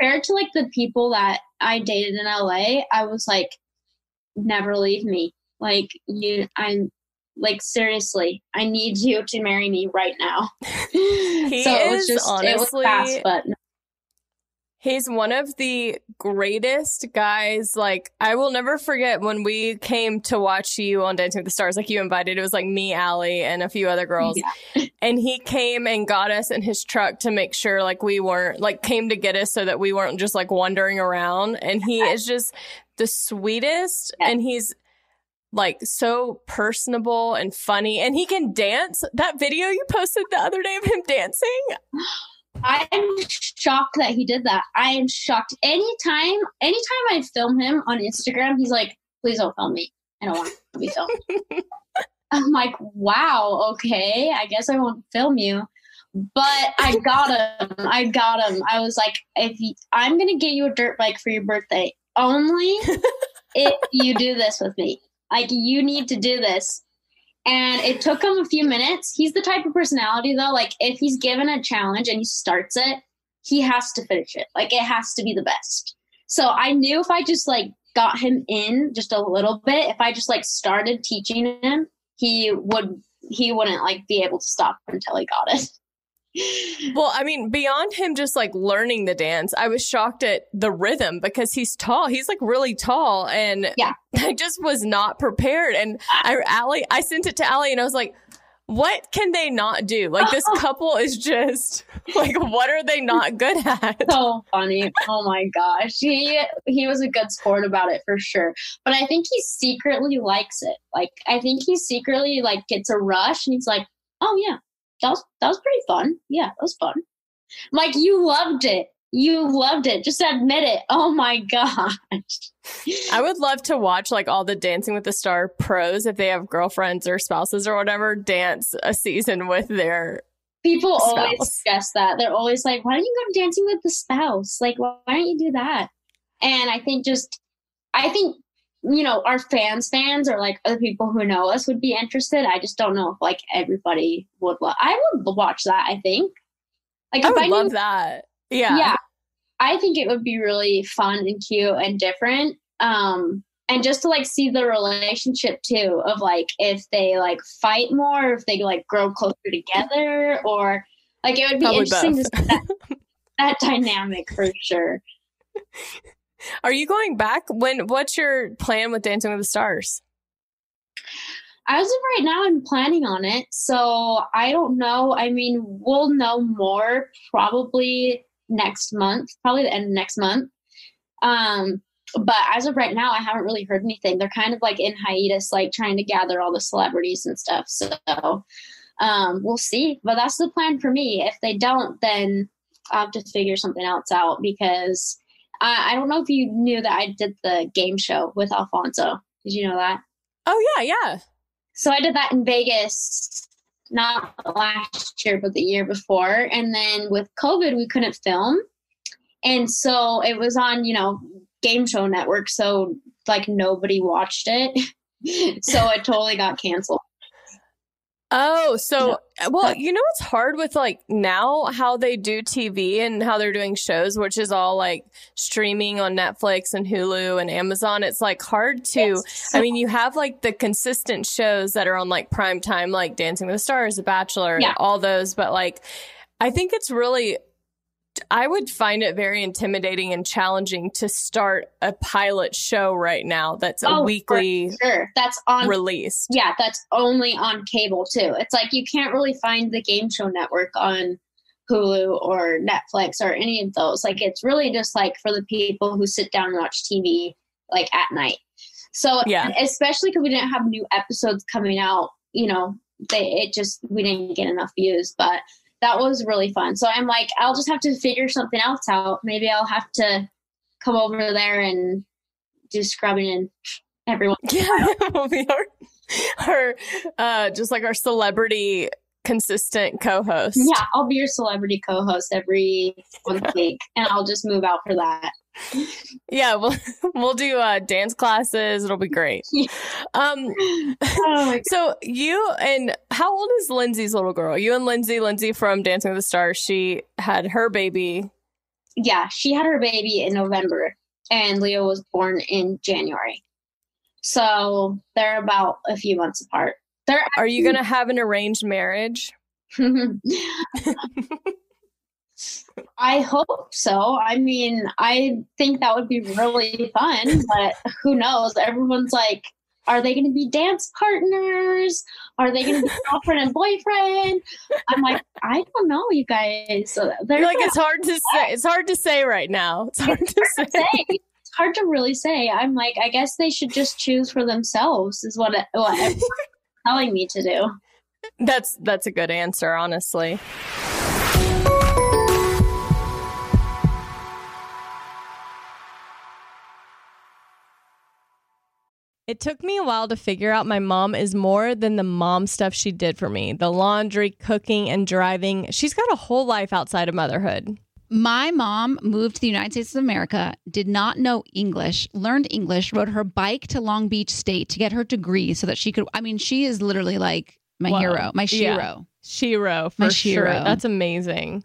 compared to like the people that I dated in LA, I was like, never leave me. Like you, I'm like seriously, I need you to marry me right now. He so it was is just it was fast, but He's one of the greatest guys. Like, I will never forget when we came to watch you on Dancing with the Stars. Like, you invited, it was like me, Allie, and a few other girls. And he came and got us in his truck to make sure, like, we weren't, like, came to get us so that we weren't just, like, wandering around. And he is just the sweetest. And he's, like so personable and funny and he can dance that video you posted the other day of him dancing I'm shocked that he did that. I am shocked. Anytime, anytime I film him on Instagram, he's like, "Please don't film me. I don't want to be filmed." I'm like, "Wow, okay. I guess I won't film you." But I got him. I got him. I was like, "If you, I'm gonna get you a dirt bike for your birthday, only if you do this with me. Like, you need to do this." And it took him a few minutes. He's the type of personality, though, like if he's given a challenge and he starts it, he has to finish it. Like it has to be the best. So I knew if I just like got him in just a little bit, if I just like started teaching him, he would he wouldn't like be able to stop until he got it. Well, I mean, beyond him just like learning the dance, I was shocked at the rhythm because he's tall. He's like really tall, and yeah, I just was not prepared. And I, Allie, I sent it to Allie, and I was like, "What can they not do? Like this couple is just like, what are they not good at?" So funny. Oh my gosh, he he was a good sport about it for sure. But I think he secretly likes it. Like I think he secretly like gets a rush, and he's like, "Oh yeah." That was that was pretty fun. Yeah, that was fun. Mike, you loved it. You loved it. Just admit it. Oh my gosh. I would love to watch like all the Dancing with the Star pros if they have girlfriends or spouses or whatever dance a season with their people spouse. always suggest that. They're always like, "Why don't you go dancing with the spouse? Like, why don't you do that?" And I think just I think you know, our fans, fans, or like other people who know us would be interested. I just don't know if like everybody would. Lo- I would watch that. I think. Like, I would I love knew- that. Yeah. Yeah. I think it would be really fun and cute and different. Um, and just to like see the relationship too of like if they like fight more, if they like grow closer together, or like it would be Probably interesting both. to see that, that dynamic for sure. Are you going back? When? What's your plan with Dancing with the Stars? As of right now, I'm planning on it. So I don't know. I mean, we'll know more probably next month, probably the end of next month. Um, but as of right now, I haven't really heard anything. They're kind of like in hiatus, like trying to gather all the celebrities and stuff. So um, we'll see. But that's the plan for me. If they don't, then I'll have to figure something else out because I, I don't know if you knew that I did the game show with Alfonso. Did you know that? Oh yeah, yeah. So I did that in Vegas, not last year, but the year before. And then with COVID, we couldn't film, and so it was on, you know, Game Show Network. So like nobody watched it, so it totally got canceled. Oh, so uh, well, you know it's hard with like now how they do TV and how they're doing shows, which is all like streaming on Netflix and Hulu and Amazon. It's like hard to. I mean, you have like the consistent shows that are on like prime time, like Dancing with the Stars, The Bachelor, yeah. all those, but like. I think it's really I would find it very intimidating and challenging to start a pilot show right now that's a oh, weekly sure. that's on released. Yeah, that's only on cable too. It's like you can't really find the game show network on Hulu or Netflix or any of those. Like it's really just like for the people who sit down and watch TV like at night. So yeah, especially because we didn't have new episodes coming out, you know, they it just we didn't get enough views. But that was really fun. So I'm like, I'll just have to figure something else out. Maybe I'll have to come over there and do scrubbing and everyone. Yeah, we'll be our, our uh, just like our celebrity consistent co-host. Yeah, I'll be your celebrity co-host every one week, and I'll just move out for that. Yeah, we'll we'll do uh, dance classes. It'll be great. Um, oh so you and how old is Lindsay's little girl? You and Lindsay, Lindsay from Dancing with the Stars. She had her baby. Yeah, she had her baby in November, and Leo was born in January. So they're about a few months apart. They're Are you going to have an arranged marriage? I hope so. I mean, I think that would be really fun, but who knows? Everyone's like, are they going to be dance partners? Are they going to be girlfriend and boyfriend? I'm like, I don't know, you guys. They're like, it's hard to say. It's hard to say right now. It's hard, it's to, hard say. to, say. It's hard to really say. I'm like, I guess they should just choose for themselves. Is what what everyone's telling me to do. That's that's a good answer, honestly. It took me a while to figure out my mom is more than the mom stuff she did for me the laundry, cooking, and driving. She's got a whole life outside of motherhood. My mom moved to the United States of America, did not know English, learned English, rode her bike to Long Beach State to get her degree so that she could. I mean, she is literally like my Whoa. hero, my Yeah. shiro. Shiro, for My sure. Shiro. That's amazing.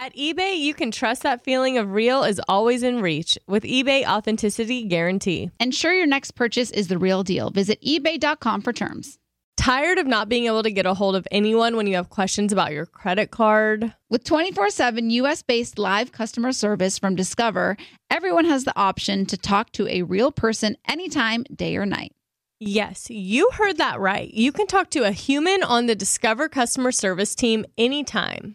At eBay, you can trust that feeling of real is always in reach with eBay Authenticity Guarantee. Ensure your next purchase is the real deal. Visit eBay.com for terms. Tired of not being able to get a hold of anyone when you have questions about your credit card? With 24 7 US based live customer service from Discover, everyone has the option to talk to a real person anytime, day or night. Yes, you heard that right. You can talk to a human on the Discover customer service team anytime.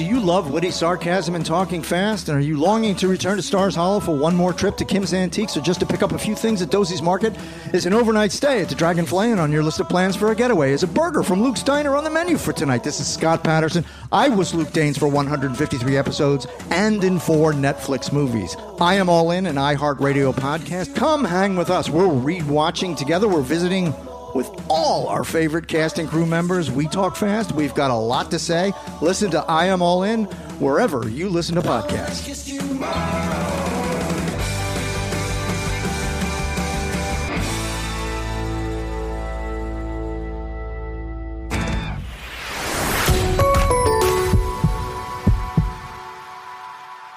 Do you love witty sarcasm and talking fast? And are you longing to return to Stars Hollow for one more trip to Kim's Antiques or just to pick up a few things at Doose's Market? Is an overnight stay at the Dragonfly Inn on your list of plans for a getaway? Is a burger from Luke's Diner on the menu for tonight? This is Scott Patterson. I was Luke Danes for 153 episodes and in four Netflix movies. I am all in an iHeartRadio podcast. Come hang with us. We're re-watching together. We're visiting with all our favorite cast and crew members. We talk fast. We've got a lot to say. Listen to I Am All In wherever you listen to podcasts.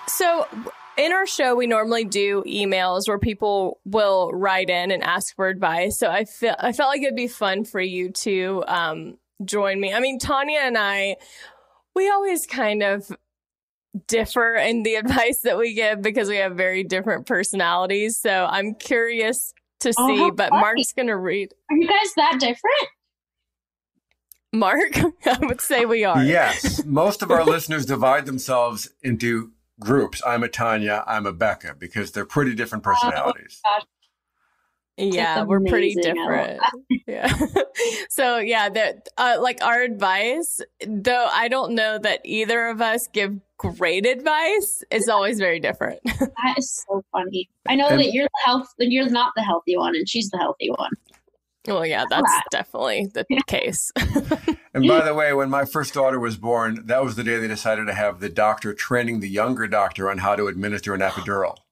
So, in our show, we normally do emails where people will write in and ask for advice. So I feel I felt like it'd be fun for you to um, join me. I mean, Tanya and I, we always kind of differ in the advice that we give because we have very different personalities. So I'm curious to Oh, see. how but funny. Mark's gonna read. Are you guys that different? Mark, I would say we are. Yes. Most of our listeners divide themselves into groups. I'm a Tanya, I'm a Becca, because they're pretty different personalities. Yeah, That's we're pretty amazing. I love different. yeah. so yeah, that uh, like our advice, though I don't know that either of us give great advice, It's always very different. That is so funny. I know And- that you're the health, you're not the healthy one, and she's the healthy one. Well, yeah, that's definitely the case. And by the way, when my first daughter was born, that was the day they decided to have the doctor training the younger doctor on how to administer an epidural.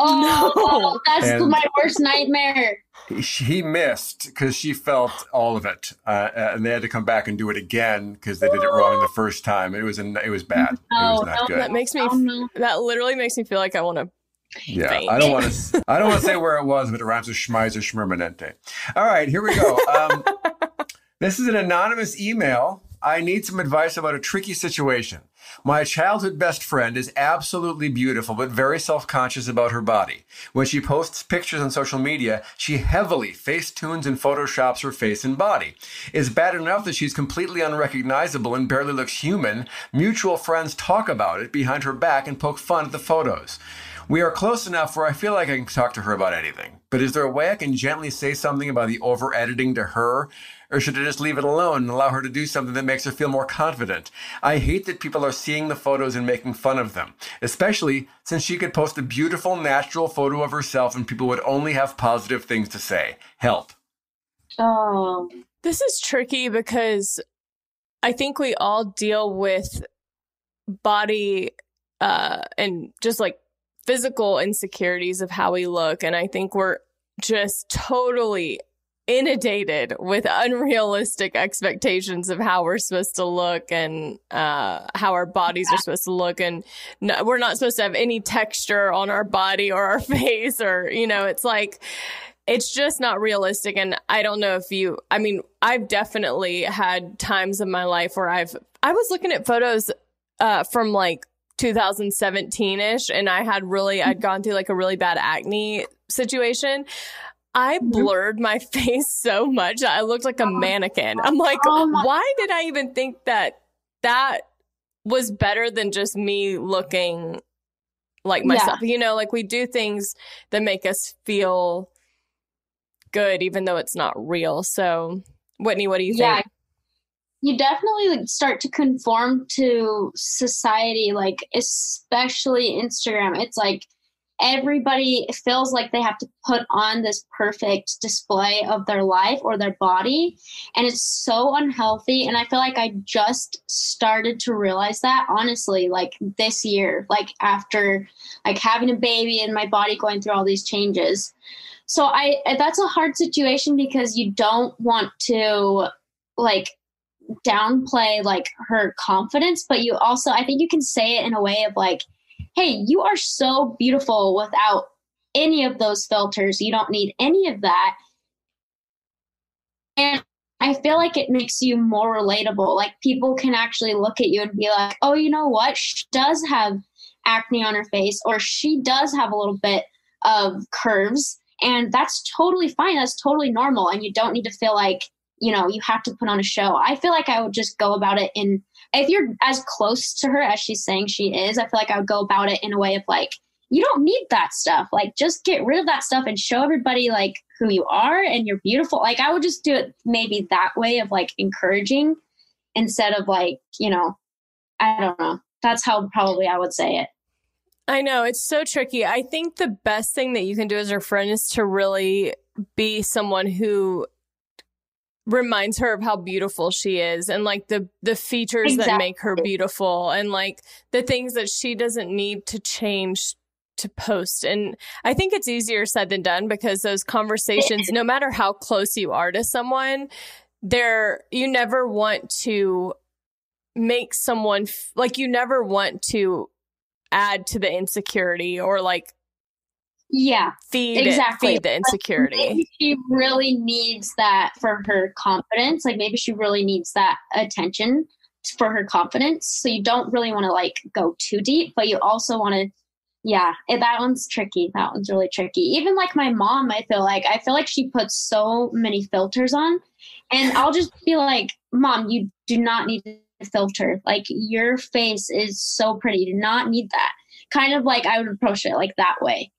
Oh, no. that's And- my worst nightmare. He- He missed because she felt all of it, uh, and they had to come back and do it again because they did it wrong the first time. It was an, it was bad. it was not good. that makes me. That literally makes me feel like I want to. Yeah. I don't want to. I don't want to say where it was, but it rhymes with Schmeiser Schmermanente. All right, here we go. Um, this is an anonymous email. I need some advice about a tricky situation. My childhood best friend is absolutely beautiful, but very self conscious about her body. When she posts pictures on social media, she heavily face tunes and photoshops her face and body. It's bad enough that she's completely unrecognizable and barely looks human. Mutual friends talk about it behind her back and poke fun at the photos. We are close enough where I feel like I can talk to her about anything. But is there a way I can gently say something about the over editing to her? Or should I just leave it alone and allow her to do something that makes her feel more confident? I hate that people are seeing the photos and making fun of them, especially since she could post a beautiful, natural photo of herself and people would only have positive things to say. Help. Oh, This is tricky because I think we all deal with body uh, and just like physical insecurities of how we look. And I think we're just totally inundated with unrealistic expectations of how we're supposed to look and uh, how our bodies are supposed to look. And no, we're not supposed to have any texture on our body or our face, or, you know, it's like, it's just not realistic and i don't know if you i mean i've definitely had times in my life where i've i was looking at photos uh from like 2017ish and i had really hmm. i'd gone through like a really bad acne situation I mm-hmm. blurred my face so much that I looked like a uh-huh. mannequin. I'm like, oh why did I even think that that was better than just me looking like Yeah. myself? You know, like we do things that make us feel good, even though it's not real. So, Witney, what do you yeah. think? You definitely like start to conform to society, like especially Instagram. It's like everybody feels like they have to put on this perfect display of their life or their body and it's so unhealthy and i feel like i just started to realize that honestly like this year like after like having a baby and my body going through all these changes so i that's a hard situation because you don't want to like downplay like her confidence but you also i think you can say it in a way of like hey you are so beautiful without any of those filters. You don't need any of that. And i feel like it makes you more relatable. Like people can actually look at you and be like oh you know what? She does have acne on her face or she does have a little bit of curves and that's totally fine. That's totally normal and you don't need to feel like you know you have to put on a show. I feel like i would just go about it in if you're as close to her as she's saying she is i feel like i would go about it in a way of like you don't need that stuff. Like just get rid of that stuff and show everybody like who you are and you're beautiful. Like i would just do it maybe that way of like encouraging instead of like you know i don't know. That's how probably i would say it. I know. It's so tricky. I think the best thing that you can do as her friend is to really be someone who reminds her of how beautiful she is and like the the features Exactly. that make her beautiful and like the things that she doesn't need to change to post and i think it's easier said than done because those conversations no matter how close you are to someone they're you never want to make someone f- like you never want to add to the insecurity or like Yeah, feed exactly. feed the insecurity maybe she really needs that for her confidence. Like maybe she really needs that attention for her confidence. So you don't really want to like go too deep, but you also want to. Yeah, it, that one's tricky. That one's really tricky. Even like my mom, I feel like I feel like she puts so many filters on, and I'll just be like, "Mom, you do not need a filter. Like your face is so pretty. You do not need that." Kind of like I would approach it like that way.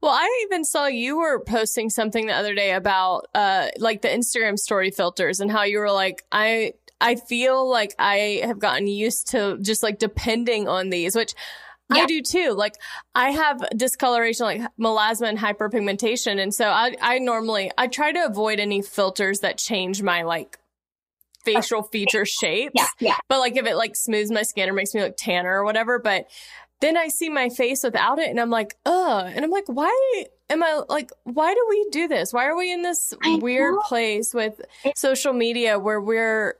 Well, I even saw you were posting something the other day about uh like the Instagram story filters and how you were like I I feel like I have gotten used to just like depending on these, which I do too. Like I have discoloration like melasma and hyperpigmentation and so I I normally I try to avoid any filters that change my like facial feature shapes. Yeah, yeah. But like if it like smooths my skin or makes me look tanner or whatever, but then I see my face without it and I'm like, ugh. And I'm like, why am I like, why do we do this? Why are we in this weird place with social media where we're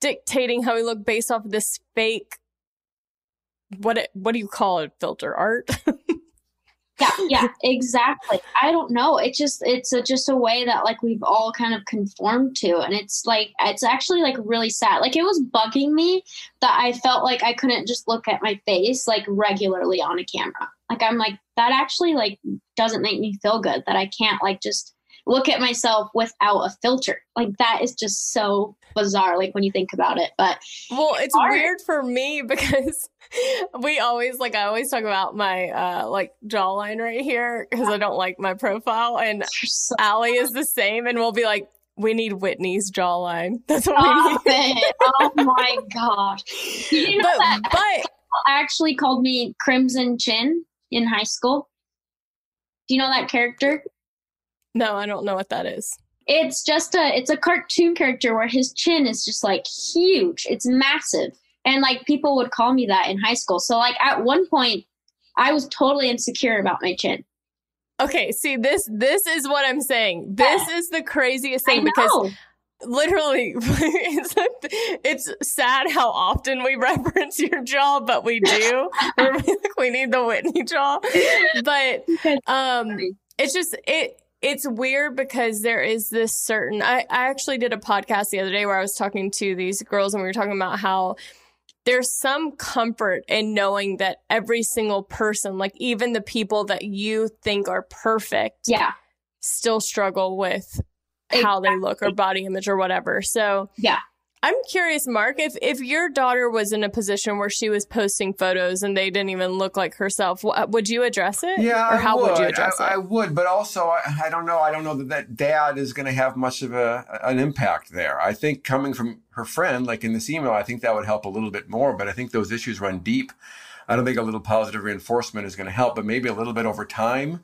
dictating how we look based off of this fake, what, it, what do you call it? Filter art? yeah yeah exactly. I don't know. It's just it's a, just a way that like we've all kind of conformed to and it's like it's actually like really sad. Like it was bugging me that i felt like i couldn't just look at my face like regularly on a camera. Like i'm like that actually like doesn't make me feel good that i can't like just look at myself without a filter like that is just so bizarre like when you think about it but Well, it's weird for me because we always like I always talk about my uh like jawline right here because I don't like my profile and Allie is the same and we'll be like we need Witney's jawline. That's what Stop we need. it. Oh my gosh. You know But- that but- actually called me Crimson Chin in high school? Do you know that character? No, I don't know what that is. It's just a it's a cartoon character where his chin is just like huge. It's massive. And like people would call me that in high school. So like at one point I was totally insecure about my chin. Okay, see this this is what I'm saying. This is the craziest thing because literally it's, it's sad how often we reference your jaw but we do we need the witney jaw but um it's just it it's weird because there is this certain I, I actually did a podcast the other day where i was talking to these girls and we were talking about how there's some comfort in knowing that every single person like even the people that you think are perfect yeah still struggle with how they look or body image or whatever. So yeah. I'm curious, Mark, if if your daughter was in a position where she was posting photos and they didn't even look like herself, would you address it? Yeah, or how would. would you address I, it? I would, but also I, I don't know. I don't know that that dad is going to have much of a an impact there. I think coming from her friend, like in this email, I think that would help a little bit more. But I think those issues run deep. I don't think a little positive reinforcement is going to help, but maybe a little bit over time,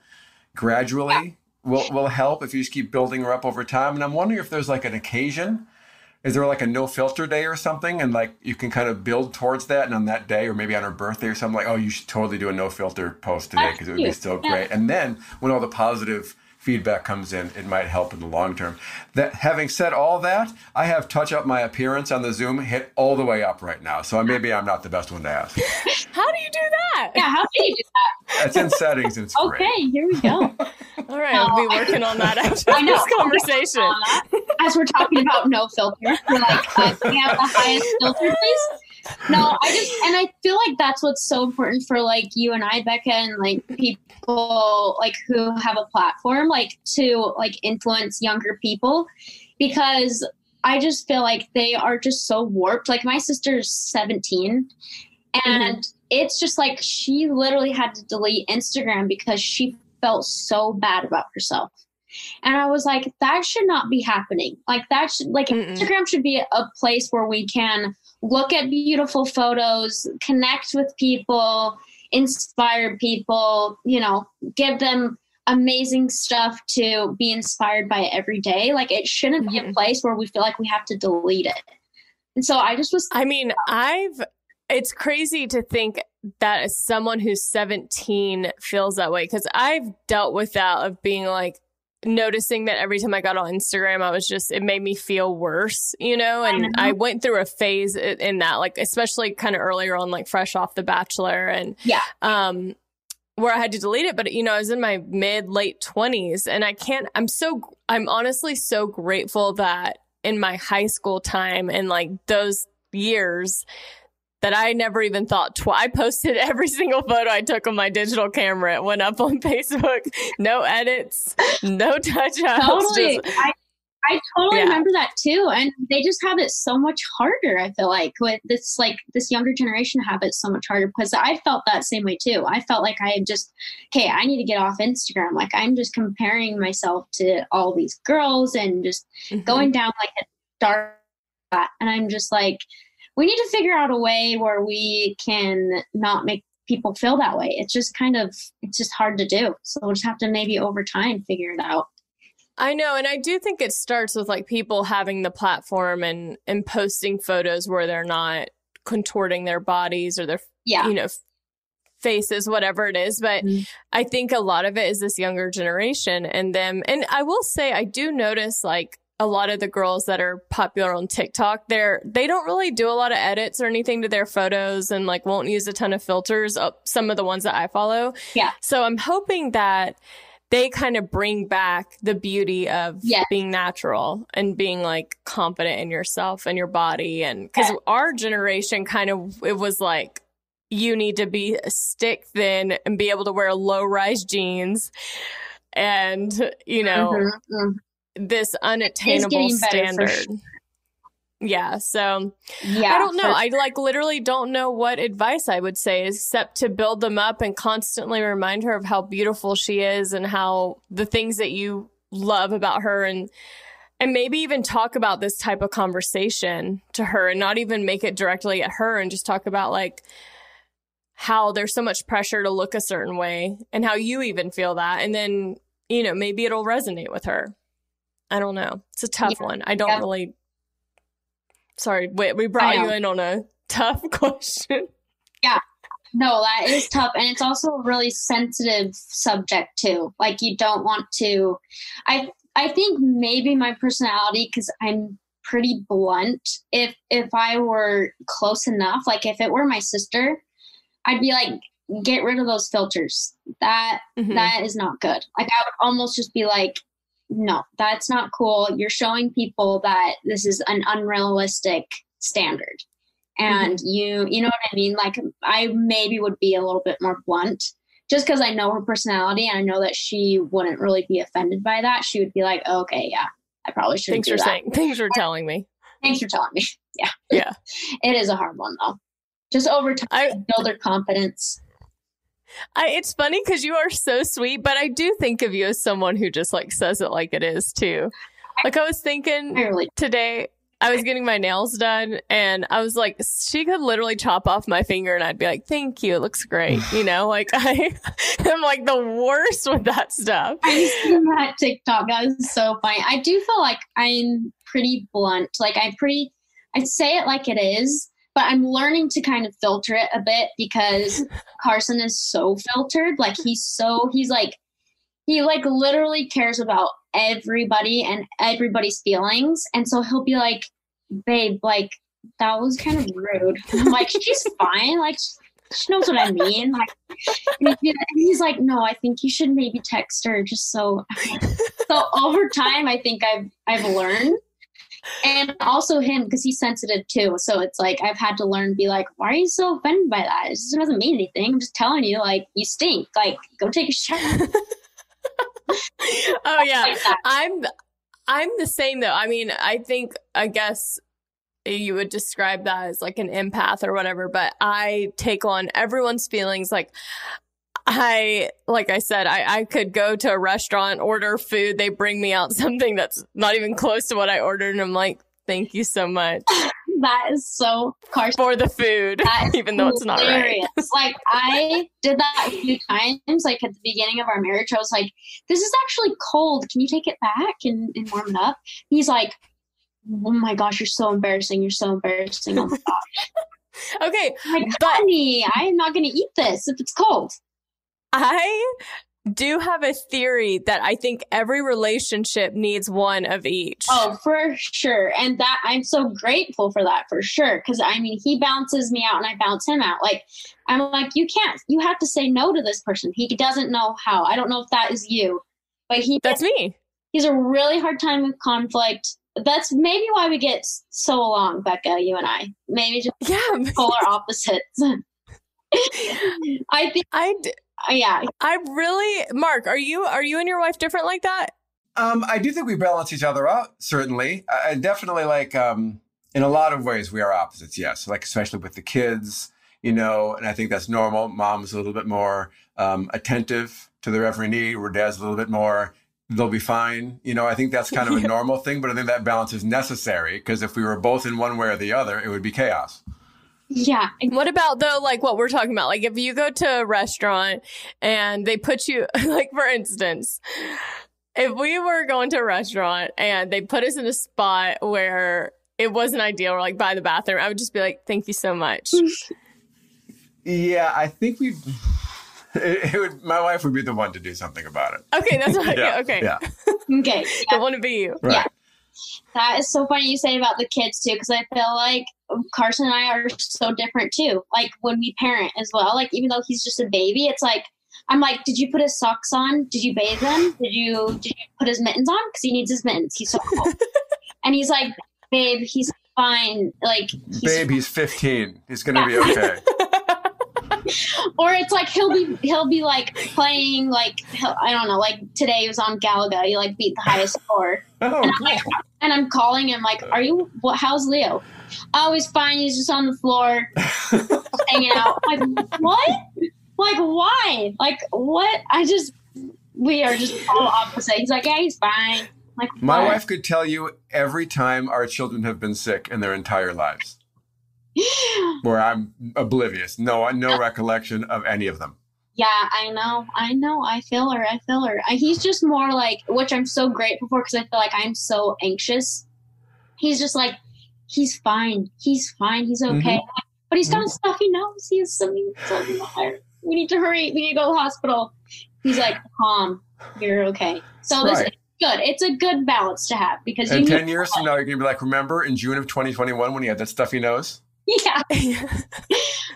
gradually will will help if you just keep building her up over time. And I'm wondering if there's like an occasion. Is there like a no filter day or something? And like you can kind of build towards that. And on that day, or maybe on her birthday or something, like, oh, you should totally do a no filter post today because it would be so Yeah. great. And then when all the positive feedback comes in, it might help in the long term. That having said all that, I have touch up my appearance on the Zoom hit all the way up right now. So maybe I'm not the best one to ask. How do you do that? Yeah, how do you do that? It's in settings and it's great. Okay, here we go. All right, I'll be working on that after I know. this conversation. As we're talking about no filter, we're like, uh, can we have the highest filter, please? No, I just, and I feel like that's what's so important for like you and I, Becca, and like people like who have a platform, like to like influence younger people, because I just feel like they are just so warped. Like my sister's 17, and mm-hmm. it's just like she literally had to delete Instagram because she felt so bad about herself. And I was like, that should not be happening. Like that should like Instagram should be a place where we can look at beautiful photos, connect with people, inspire people, you know, give them amazing stuff to be inspired by every day. Like it shouldn't be a place where we feel like we have to delete it. And so I just was I mean, I've it's crazy to think that as someone who's 17 feels that way because I've dealt with that of being like noticing that every time I got on Instagram, I was just, it made me feel worse, you know? And I, I went through a phase in that, like, especially kind of earlier on, like fresh off The Bachelor and, yeah. Um, where I had to delete it, but you know, I was in my mid late 20s and I can't, I'm so, I'm honestly so grateful that in my high school time and like those years that I never even thought twice. I posted every single photo I took on my digital camera. It went up on Facebook. No edits, no touch ups. Totally. Just, I, I totally yeah. remember that too. And they just have it so much harder, I feel like, with this like this younger generation have it so much harder because I felt that same way too. I felt like I had just, okay, I need to get off Instagram. Like I'm just comparing myself to all these girls and just mm-hmm. going down like a dark and I'm just like, we need to figure out a way where we can not make people feel that way. It's just kind of it's just hard to do. So we'll just have to maybe over time figure it out. I know, and I do think it starts with like people having the platform and and posting photos where they're not contorting their bodies or their yeah. you know faces whatever it is but mm-hmm. i think a lot of it is this younger generation and them and i will say i do notice like a lot of the girls that are popular on TikTok, they're they don't really do a lot of edits or anything to their photos and like won't use a ton of filters. Uh, some of the ones that I follow. Yeah. So I'm hoping that they kind of bring back the beauty of yes. being natural and being like confident in yourself and your body and because yeah. our generation kind of it was like you need to be stick thin and be able to wear low rise jeans and you know mm-hmm. This unattainable standard. Sure. Yeah. So yeah, I don't know. For- I like literally don't know what advice I would say except to build them up and constantly remind her of how beautiful she is and how the things that you love about her and and maybe even talk about this type of conversation to her and not even make it directly at her and just talk about like how there's so much pressure to look a certain way and how you even feel that and then you know maybe it'll resonate with her I don't know. It's a tough yeah. one. I don't yeah. really. Sorry, wait, we brought you in on a tough question. Yeah. No, that is tough. And it's also a really sensitive subject, too. Like, you don't want to. I I think maybe my personality, because I'm pretty blunt, if if I were close enough, like if it were my sister, I'd be like, get rid of those filters. That, mm-hmm. that is not good. Like I would almost just be like, no, that's not cool. You're showing people that this is an unrealistic standard. And mm-hmm. you, you know what I mean? Like, I maybe would be a little bit more blunt just because I know her personality and I know that she wouldn't really be offended by that. She would be like, oh, okay, yeah, I probably should. Thanks for that. saying. Thanks for telling me. Thanks for telling me. Yeah. Yeah. it is a hard one though. Just over time, I, build their confidence. I, it's funny because you are so sweet, but I do think of you as someone who just like says it like it is too. Like I was thinking really- today, I was getting my nails done and I was like, she could literally chop off my finger and I'd be like, thank you. It looks great. You know, like I am like the worst with that stuff. I seen that TikTok. That was so funny. I do feel like I'm pretty blunt. Like I pretty, I say it like it is, but I'm learning to kind of filter it a bit because Carson is so filtered. Like he's so he's like he like literally cares about everybody and everybody's feelings. And so he'll be like, babe, like that was kind of rude. Like, she's fine. Like she knows what I mean. Like he's like, no, I think you should maybe text her just so so over time I think I've I've learned and also him because he's sensitive too. So it's like I've had to learn be like, why are you so offended by that? It just doesn't mean anything. I'm just telling you, like, you stink. Like, go take a shower. oh yeah, like I'm I'm the same though. I mean, I think I guess you would describe that as like an empath or whatever, but I take on everyone's feelings. Like I, like I said, I, I could go to a restaurant, order food. They bring me out something that's not even close to what I ordered. And I'm like, thank you so much. that is so Carson. For the food, even though it's not right. like I did that a few times. Like at the beginning of our marriage, I was like, "This is actually cold. Can you take it back and, and warm it up?" He's like, "Oh my gosh, you're so embarrassing. You're so embarrassing. Oh my gosh." okay, like, but honey, I am not going to eat this if it's cold. I do have a theory that I think every relationship needs one of each. Oh, for sure. And that I'm so grateful for that for sure. Cause I mean, he bounces me out and I bounce him out. Like, I'm like, you can't, you have to say no to this person. He doesn't know how. I don't know if that is you, but he, that's me. He's a really hard time with conflict. That's maybe why we get so along, Becca, you and I. Maybe just yeah. polar opposites. I think I, d- yeah. I really, Mark, are you are you and your wife different like that? Um, I do think we balance each other out. Certainly, I definitely like um, in a lot of ways we are opposites. Yes, like especially with the kids, you know, and I think that's normal. Mom's a little bit more um, attentive to their every need, where dad's a little bit more. They'll be fine. You know, I think that's kind of a normal thing, but I think that balance is necessary because if we were both in one way or the other, it would be chaos. Yeah. What about though, like what we're talking about? Like if you go to a restaurant and they put you, like for instance, if we were going to a restaurant and they put us in a spot where it wasn't ideal, or like by the bathroom, I would just be like, "Thank you so much." yeah, I think we. It, it, would. My wife would be the one to do something about it. Okay, that's what. yeah, okay. Yeah. okay. Yeah. Don't want to be you. Right. Yeah. That is so funny you say about the kids too, because I feel like Carson and I are so different too. Like when we parent as well. Like even though he's just a baby, it's like I'm like, did you put his socks on? Did you bathe him? Did you did you put his mittens on? Because he needs his mittens. He's so cold. and he's like, babe, he's fine. Like, he's babe, he's 15. He's gonna be okay. or it's like he'll be he'll be like playing like I don't know like today he was on Galaga he like beat the highest score. Oh, and, I'm like, and I'm calling him like are you what how's Leo? Oh he's fine he's just on the floor hanging out. Like what? Like why? Like what? I just we are just all opposite. He's like yeah he's fine. Like my what? wife could tell you every time our children have been sick in their entire lives where I'm oblivious. No, no recollection of any of them. Yeah, I know. I know. I feel her. I feel her. He's just more like, which I'm so grateful for because I feel like I'm so anxious. He's just like, he's fine. He's fine. He's okay. Mm-hmm. But he's got mm-hmm. stuff he knows. He has something. something we need to hurry. We need to go to the hospital. He's like, calm. You're okay. So this right. is good. It's a good balance to have because. In 10 years from now, you're going to be like, remember in June of 2021 when he had that stuff he knows? Yeah.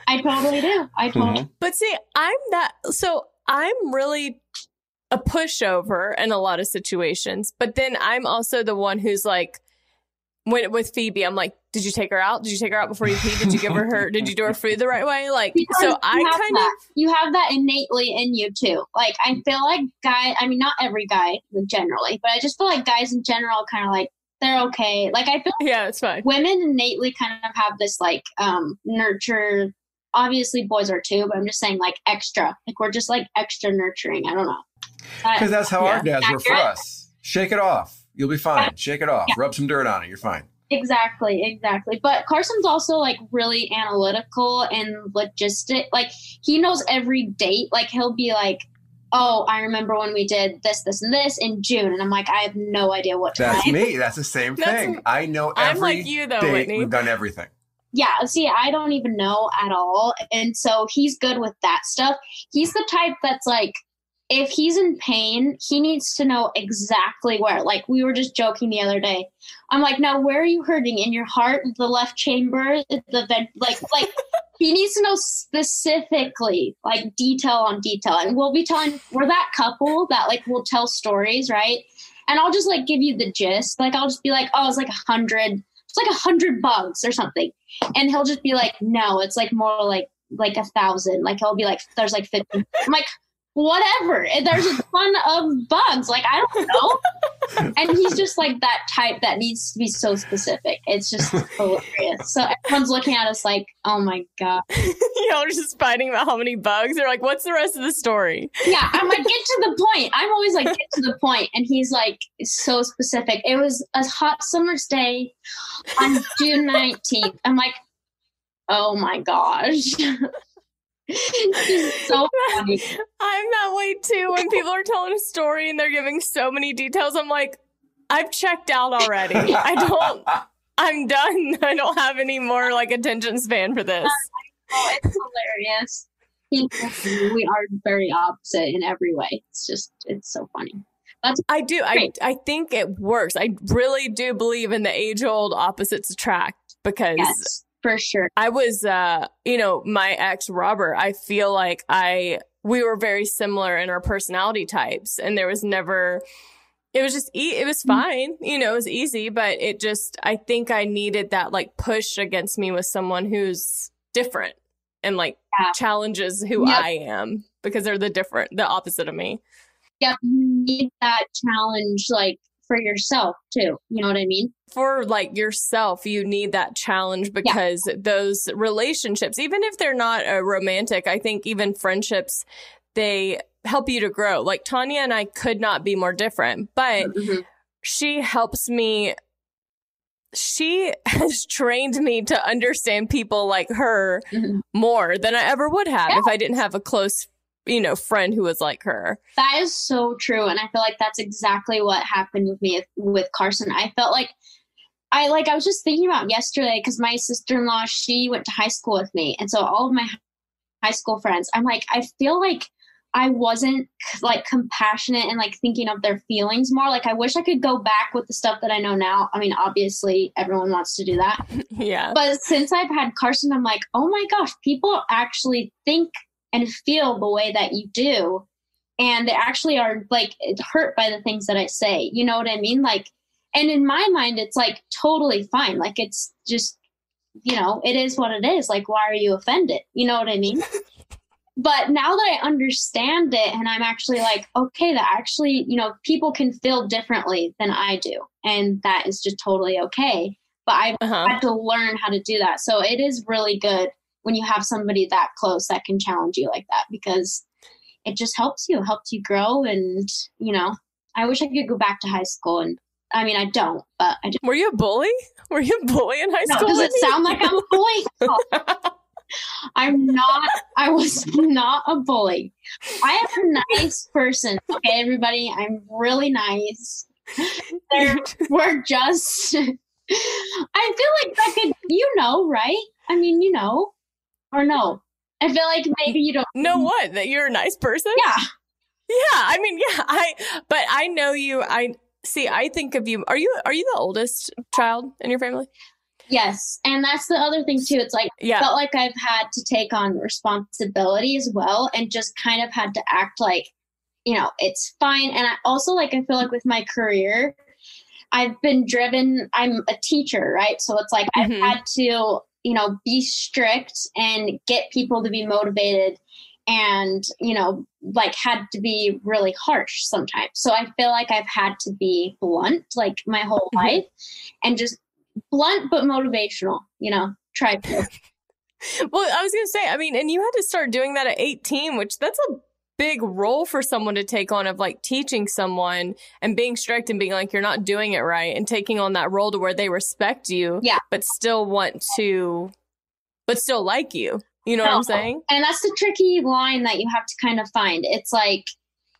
I totally do. I totally. Mm-hmm. But see, I'm that. So I'm really a pushover in a lot of situations, but then I'm also the one who's like, when with Phoebe, I'm like, did you take her out? Did you take her out before you pee? Did you give her her? Did you do her food the right way? Like, because so I kind that. of you have that innately in you too. Like, I feel like guy. I mean, not every guy generally, but I just feel like guys in general kind of like they're okay. Like I feel yeah, it's fine. Women innately kind of have this like um nurture. Obviously, boys are too, but I'm just saying like extra. Like we're just like extra nurturing. I don't know. Because that's how yeah. our dads were for us. Shake it off. You'll be fine. Shake it off. Yeah. Rub some dirt on it. You're fine. Exactly, exactly. But Carson's also like really analytical and logistic. Like he knows every date. Like he'll be like, oh, I remember when we did this, this, and this in June, and I'm like, I have no idea what. To do. That's time. me. That's the same thing. I know every I'm like you though, date. Witney. We've done everything. Yeah, see, I don't even know at all, and so he's good with that stuff. He's the type that's like, if he's in pain, he needs to know exactly where. Like we were just joking the other day. I'm like, now where are you hurting? In your heart, the left chamber, the vent, like, like he needs to know specifically, like detail on detail. And we'll be telling, we're that couple that like will tell stories, right? And I'll just like give you the gist. Like I'll just be like, oh, it's like a hundred, it's like a hundred bugs or something. And he'll just be like, no, it's like more like like a thousand. Like he'll be like, there's like 50. I'm like, whatever. There's a ton of bugs. Like, I don't know. and he's just like that type that needs to be so specific. It's just hilarious. So everyone's looking at us like, oh my God. Y'all are just fighting about how many bugs. They're like, what's the rest of the story? Yeah, I'm like, get to the point. I'm always like, get to the point. And he's like, so specific. It was a hot summer's day on June 19th. I'm like, oh my gosh. So funny. I'm that way too. When people are telling a story and they're giving so many details, I'm like, I've checked out already. I don't. I'm done. I don't have any more like attention span for this. Oh, it's hilarious. We are very opposite in every way. It's just, it's so funny. That's I do. I I think it works. I really do believe in the age old opposites attract because yes, for sure. I was, uh, you know, my ex Robert. I feel like I we were very similar in our personality types, and there was never. It was just e- it was Mm-hmm. fine, you know, it was easy, but it just I think I needed that like push against me with someone who's different and like Yeah. challenges who Yep. I am because they're the different, the opposite of me. Yep, you need that challenge like for yourself too. You know what I mean? for like yourself you need that challenge because those relationships even if they're not a romantic i think even friendships they help you to grow like tanya and i could not be more different but Mm-hmm. she helps me she has trained me to understand people like her Mm-hmm. more than i ever would have if i didn't have a close you know friend who was like her That is so true. And I feel like that's exactly what happened with me with Carson. I felt like I like I was just thinking about yesterday because my sister in law, she went to high school with me. And so all of my high school friends, I'm like, I feel like I wasn't like compassionate and like thinking of their feelings more. Like I wish I could go back with the stuff that I know now. I mean, obviously everyone wants to do that. yeah But since I've had Carson, I'm like, oh my gosh, people actually think and feel the way that you do. And they actually are like hurt by the things that I say. You know what I mean? Like, and in my mind, it's like totally fine. Like, it's just, you know, it is what it is. Like, why are you offended? You know what I mean? but now that I understand it and I'm actually like, okay, that actually, you know, people can feel differently than I do. And that is just totally okay. But I've Uh-huh. had to learn how to do that. So it is really good when you have somebody that close that can challenge you like that because it just helps you, helps you grow. And, you know, I wish I could go back to high school. And I mean, I don't, but I just. were you a bully were you a bully in high No, school does it sound like I'm a bully? No. I'm not. I was not a bully. I am a nice person. Okay, everybody. I'm really nice. There- we're just. I feel like that could, you know, right? I mean, you know, or no. I feel like maybe you don't know what that you're a nice person Yeah. Yeah, I mean, yeah, I but I know you. I see. I think of you. Are you are you the oldest child in your family? Yes, and that's the other thing too. It's like Yeah. I felt like I've had to take on responsibility as well, and just kind of had to act like, you know, it's fine. And I also like I feel like with my career, I've been driven. I'm a teacher, right? So it's like Mhm. I've had to, you know, be strict and get people to be motivated, and you know, like had to be really harsh sometimes. So I feel like I've had to be blunt, like my whole Mhm. life, and just blunt but motivational. You know, try to. Well, I was gonna say. I mean, and you had to start doing that at 18, which that's a big role for someone to take on of like teaching someone and being strict and being like you're not doing it right and taking on that role to where they respect you, Yeah. but still want to, but still like you. You know what I'm saying? And that's the tricky line that you have to kind of find. It's like,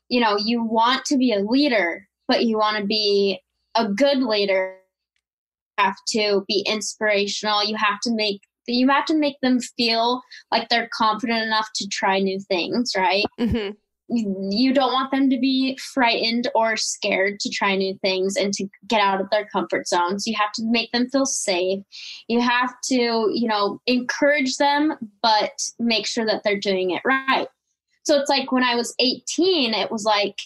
you know, you want to be a leader, but you want to be a good leader. You have to be inspirational. You have to make you have to make them feel like they're confident enough to try new things, right? hmm you you don't want them to be frightened or scared to try new things and to get out of their comfort zones. You have to make them feel safe. You have to, you know, encourage them, but make sure that they're doing it right. So it's like when I was 18, it was like,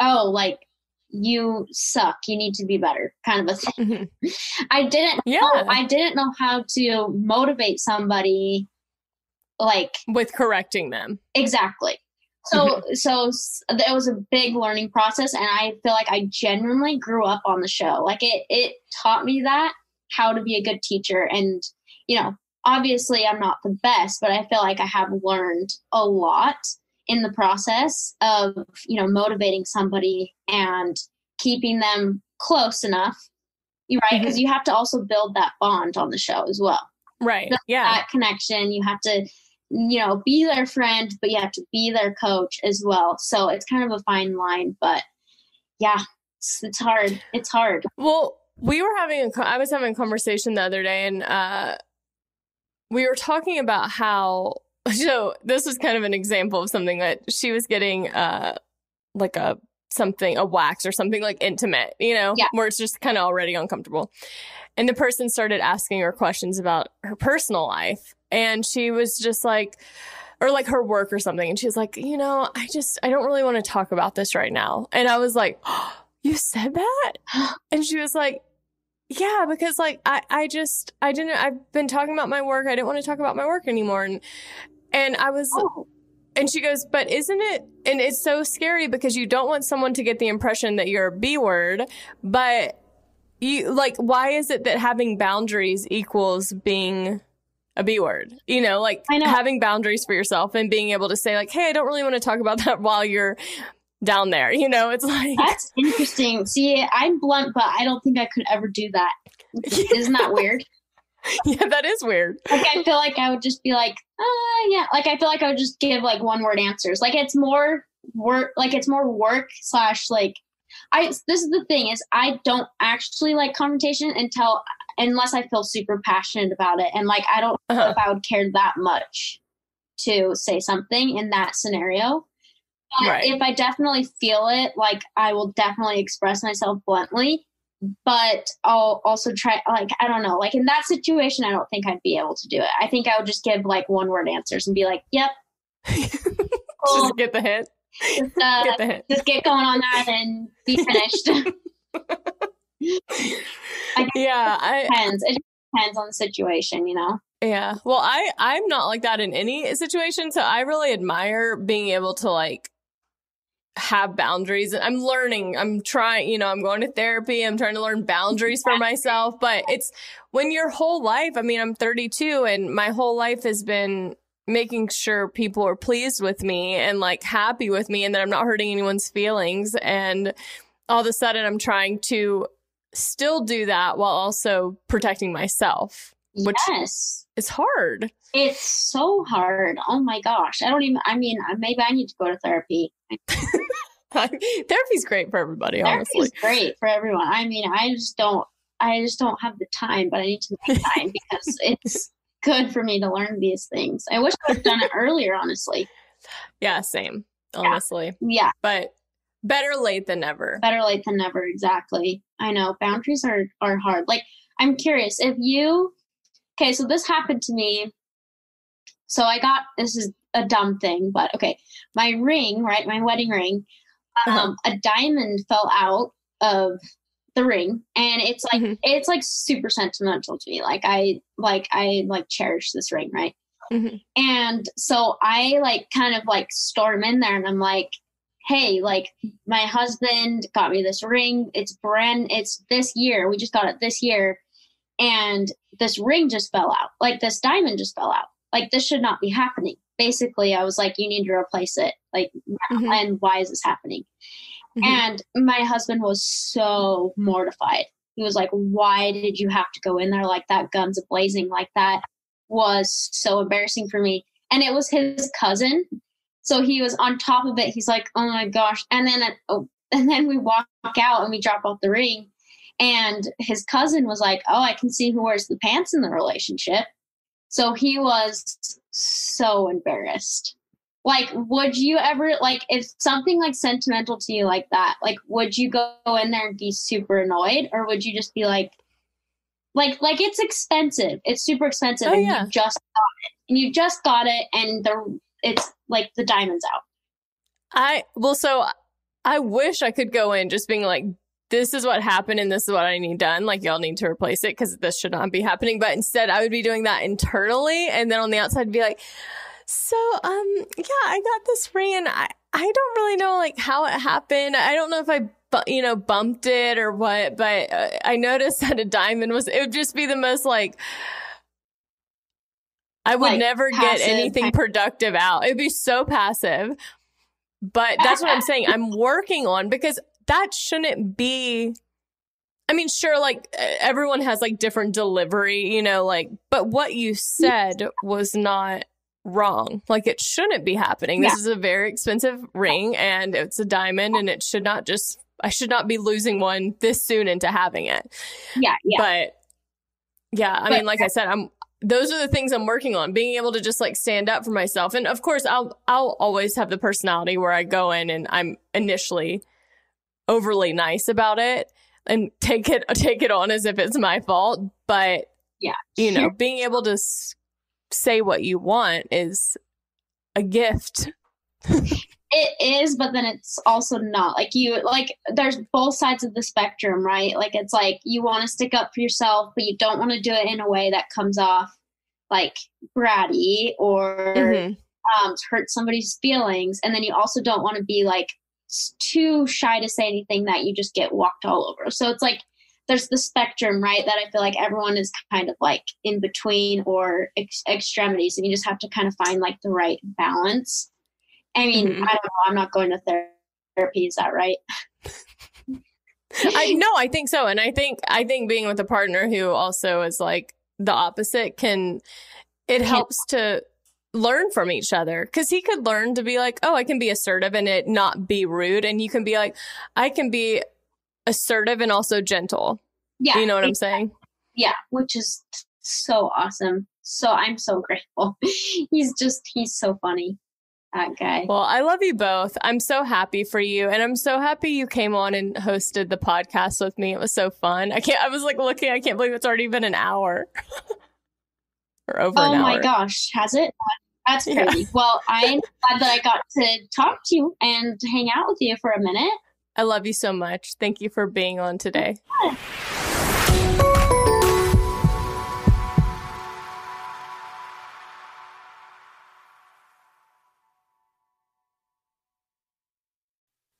oh, like you suck. You need to be better, kind of a thing. hmm I didn't Yeah. know, I didn't know how to motivate somebody like With correcting them. Exactly. So, so it was a big learning process, and I feel like I genuinely grew up on the show. Like it, it taught me that how to be a good teacher, and you know, obviously, I'm not the best, but I feel like I have learned a lot in the process of you know motivating somebody and keeping them close enough, you right? Because you have to also build that bond on the show as well Right. build Yeah. that connection. You have to, you know, be their friend, but you have to be their coach as well. So it's kind of a fine line, but yeah, it's, it's hard. It's hard. Well, we were having a, I was having a conversation the other day and uh, we were talking about how, so this was kind of an example of something that she was getting uh, like a, something, a wax or something like intimate, you know, Yeah. where it's just kind of already uncomfortable. And the person started asking her questions about her personal life. And she was just like, or like her work or something. And she was like, you know, I just, I don't really want to talk about this right now. And I was like, you said that? And she was like, yeah, because like I, I just I didn't I've been talking about my work. I didn't want to talk about my work anymore. And and I was oh. and she goes, but isn't it and it's so scary because you don't want someone to get the impression that you're a B word, but you like why is it that having boundaries equals being a B word? You know, like having boundaries for yourself and being able to say like, hey, I don't really want to talk about that while you're down there. You know, it's like That's interesting. See, I'm blunt, but I don't think I could ever do that. Isn't that weird? yeah, that is weird. Like I feel like I would just be like, uh yeah. Like I feel like I would just give like one word answers. Like it's more work like it's more work slash like I this is the thing is I don't actually like confrontation until unless I feel super passionate about it. And like I don't know if I would care that much to say something in that scenario. But Right. if I definitely feel it, like I will definitely express myself bluntly. But I'll also try like I don't know, like in that situation I don't think I'd be able to do it. I think I would just give like one word answers and be like, Yep. Just get the hint. Just, uh, Get the hint. just get going on that and be finished. yeah, I depends. It depends on the situation, you know. Yeah. Well, I I'm not like that in any situation, so I really admire being able to like have boundaries. and I'm learning. I'm trying, you know, I'm going to therapy. I'm trying to learn boundaries for myself, but it's when your whole life, I mean, I'm 32 and my whole life has been making sure people are pleased with me and like happy with me and that I'm not hurting anyone's feelings and all of a sudden I'm trying to still do that while also protecting myself, which yes. is hard. It's so hard. Oh my gosh. I don't even I mean, maybe I need to go to therapy. Therapy's great for everybody, honestly. Therapy's great for everyone. I mean, I just don't I just don't have the time, but I need to make time because it's good for me to learn these things. I wish I had done it earlier, honestly. Yeah, same, honestly. Yeah. But better late than never. Better late than never, exactly. I know. Boundaries are are hard. Like I'm curious if you Okay, so this happened to me. So I got this is a dumb thing, but okay. My ring, right? My wedding ring, uh-huh. um, a diamond fell out of the ring and it's like mm-hmm. it's like super sentimental to me. Like i like i like cherish this ring right? Mm-hmm. And so i like kind of like storm in there and i'm like hey like my husband got me this ring. It's brand it's this year. We just got it this year. And this ring just fell out. Like this diamond just fell out. Like this should not be happening basically i was like you need to replace it like now, and why is this happening mm-hmm. and my husband was so mm-hmm. mortified. He was like, Why did you have to go in there like that, guns blazing like that? Was so embarrassing for me. And it was his cousin. So he was on top of it. He's like, Oh my gosh. And then, uh, oh, and then we walk out and we drop off the ring. And his cousin was like, Oh, I can see who wears the pants in the relationship. So he was so embarrassed. Like would you ever like if something like sentimental to you like that like would you go in there and be super annoyed? Or would you just be like like like it's expensive. It's super expensive Oh, and yeah. you just got it. And you just got it and the it's like the diamonds out. I well, so I wish I could go in just being like, this is what happened and this is what I need done. Like, y'all need to replace it because this should not be happening. But instead, I would be doing that internally. And then on the outside, be like, So, um, yeah, I got this ring and I, I don't really know like how it happened. I don't know if I, you know, bumped it or what, but uh, I noticed that a diamond was, it would just be the most like, I would Like, never get anything productive out. It'd be so passive. But that's what I'm saying. I'm working on because that shouldn't be. I mean, sure, like everyone has like different delivery, you know, like, but what you said was not wrong. Like it shouldn't be happening. This is a very expensive ring and it's a diamond and it should not just, I should not be losing one this soon into having it. Yeah, yeah. But yeah, I But- mean, like I said, I'm those are the things I'm working on, being able to just like stand up for myself. And of course, I'll I'll always have the personality where I go in and I'm initially overly nice about it and take it take it on as if it's my fault. But yeah, you know, being able to s- say what you want is a gift. It is, but then it's also not. Like you like there's both sides of the spectrum, right? Like it's like you want to stick up for yourself, but you don't want to do it in a way that comes off like bratty or Mhm. um hurt somebody's feelings. And then you also don't want to be like too shy to say anything that you just get walked all over. So it's like there's the spectrum, right? That I feel like everyone is kind of like in between or ex- extremities, and you just have to kind of find like the right balance. I mean, Mhm. I don't know. I'm not going to ther- therapy. Is that right? I no, I think so, and I think I think being with a partner who also is like the opposite can it helps to learn from each other because he could learn to be like, oh, I can be assertive and it not be rude, and you can be like, I can be assertive and also gentle. Yeah, you know what I'm saying? Yeah, which is so awesome. So I'm so grateful. he's just he's so funny. That guy. Well, I love you both. I'm so happy for you, and I'm so happy you came on and hosted the podcast with me. It was so fun. I can't. I was like looking. I can't believe it's already been an hour or over oh an hour. my gosh, has it? That's Yeah. crazy. Well, I'm glad that I got to talk to you and hang out with you for a minute. I love you so much. Thank you for being on today.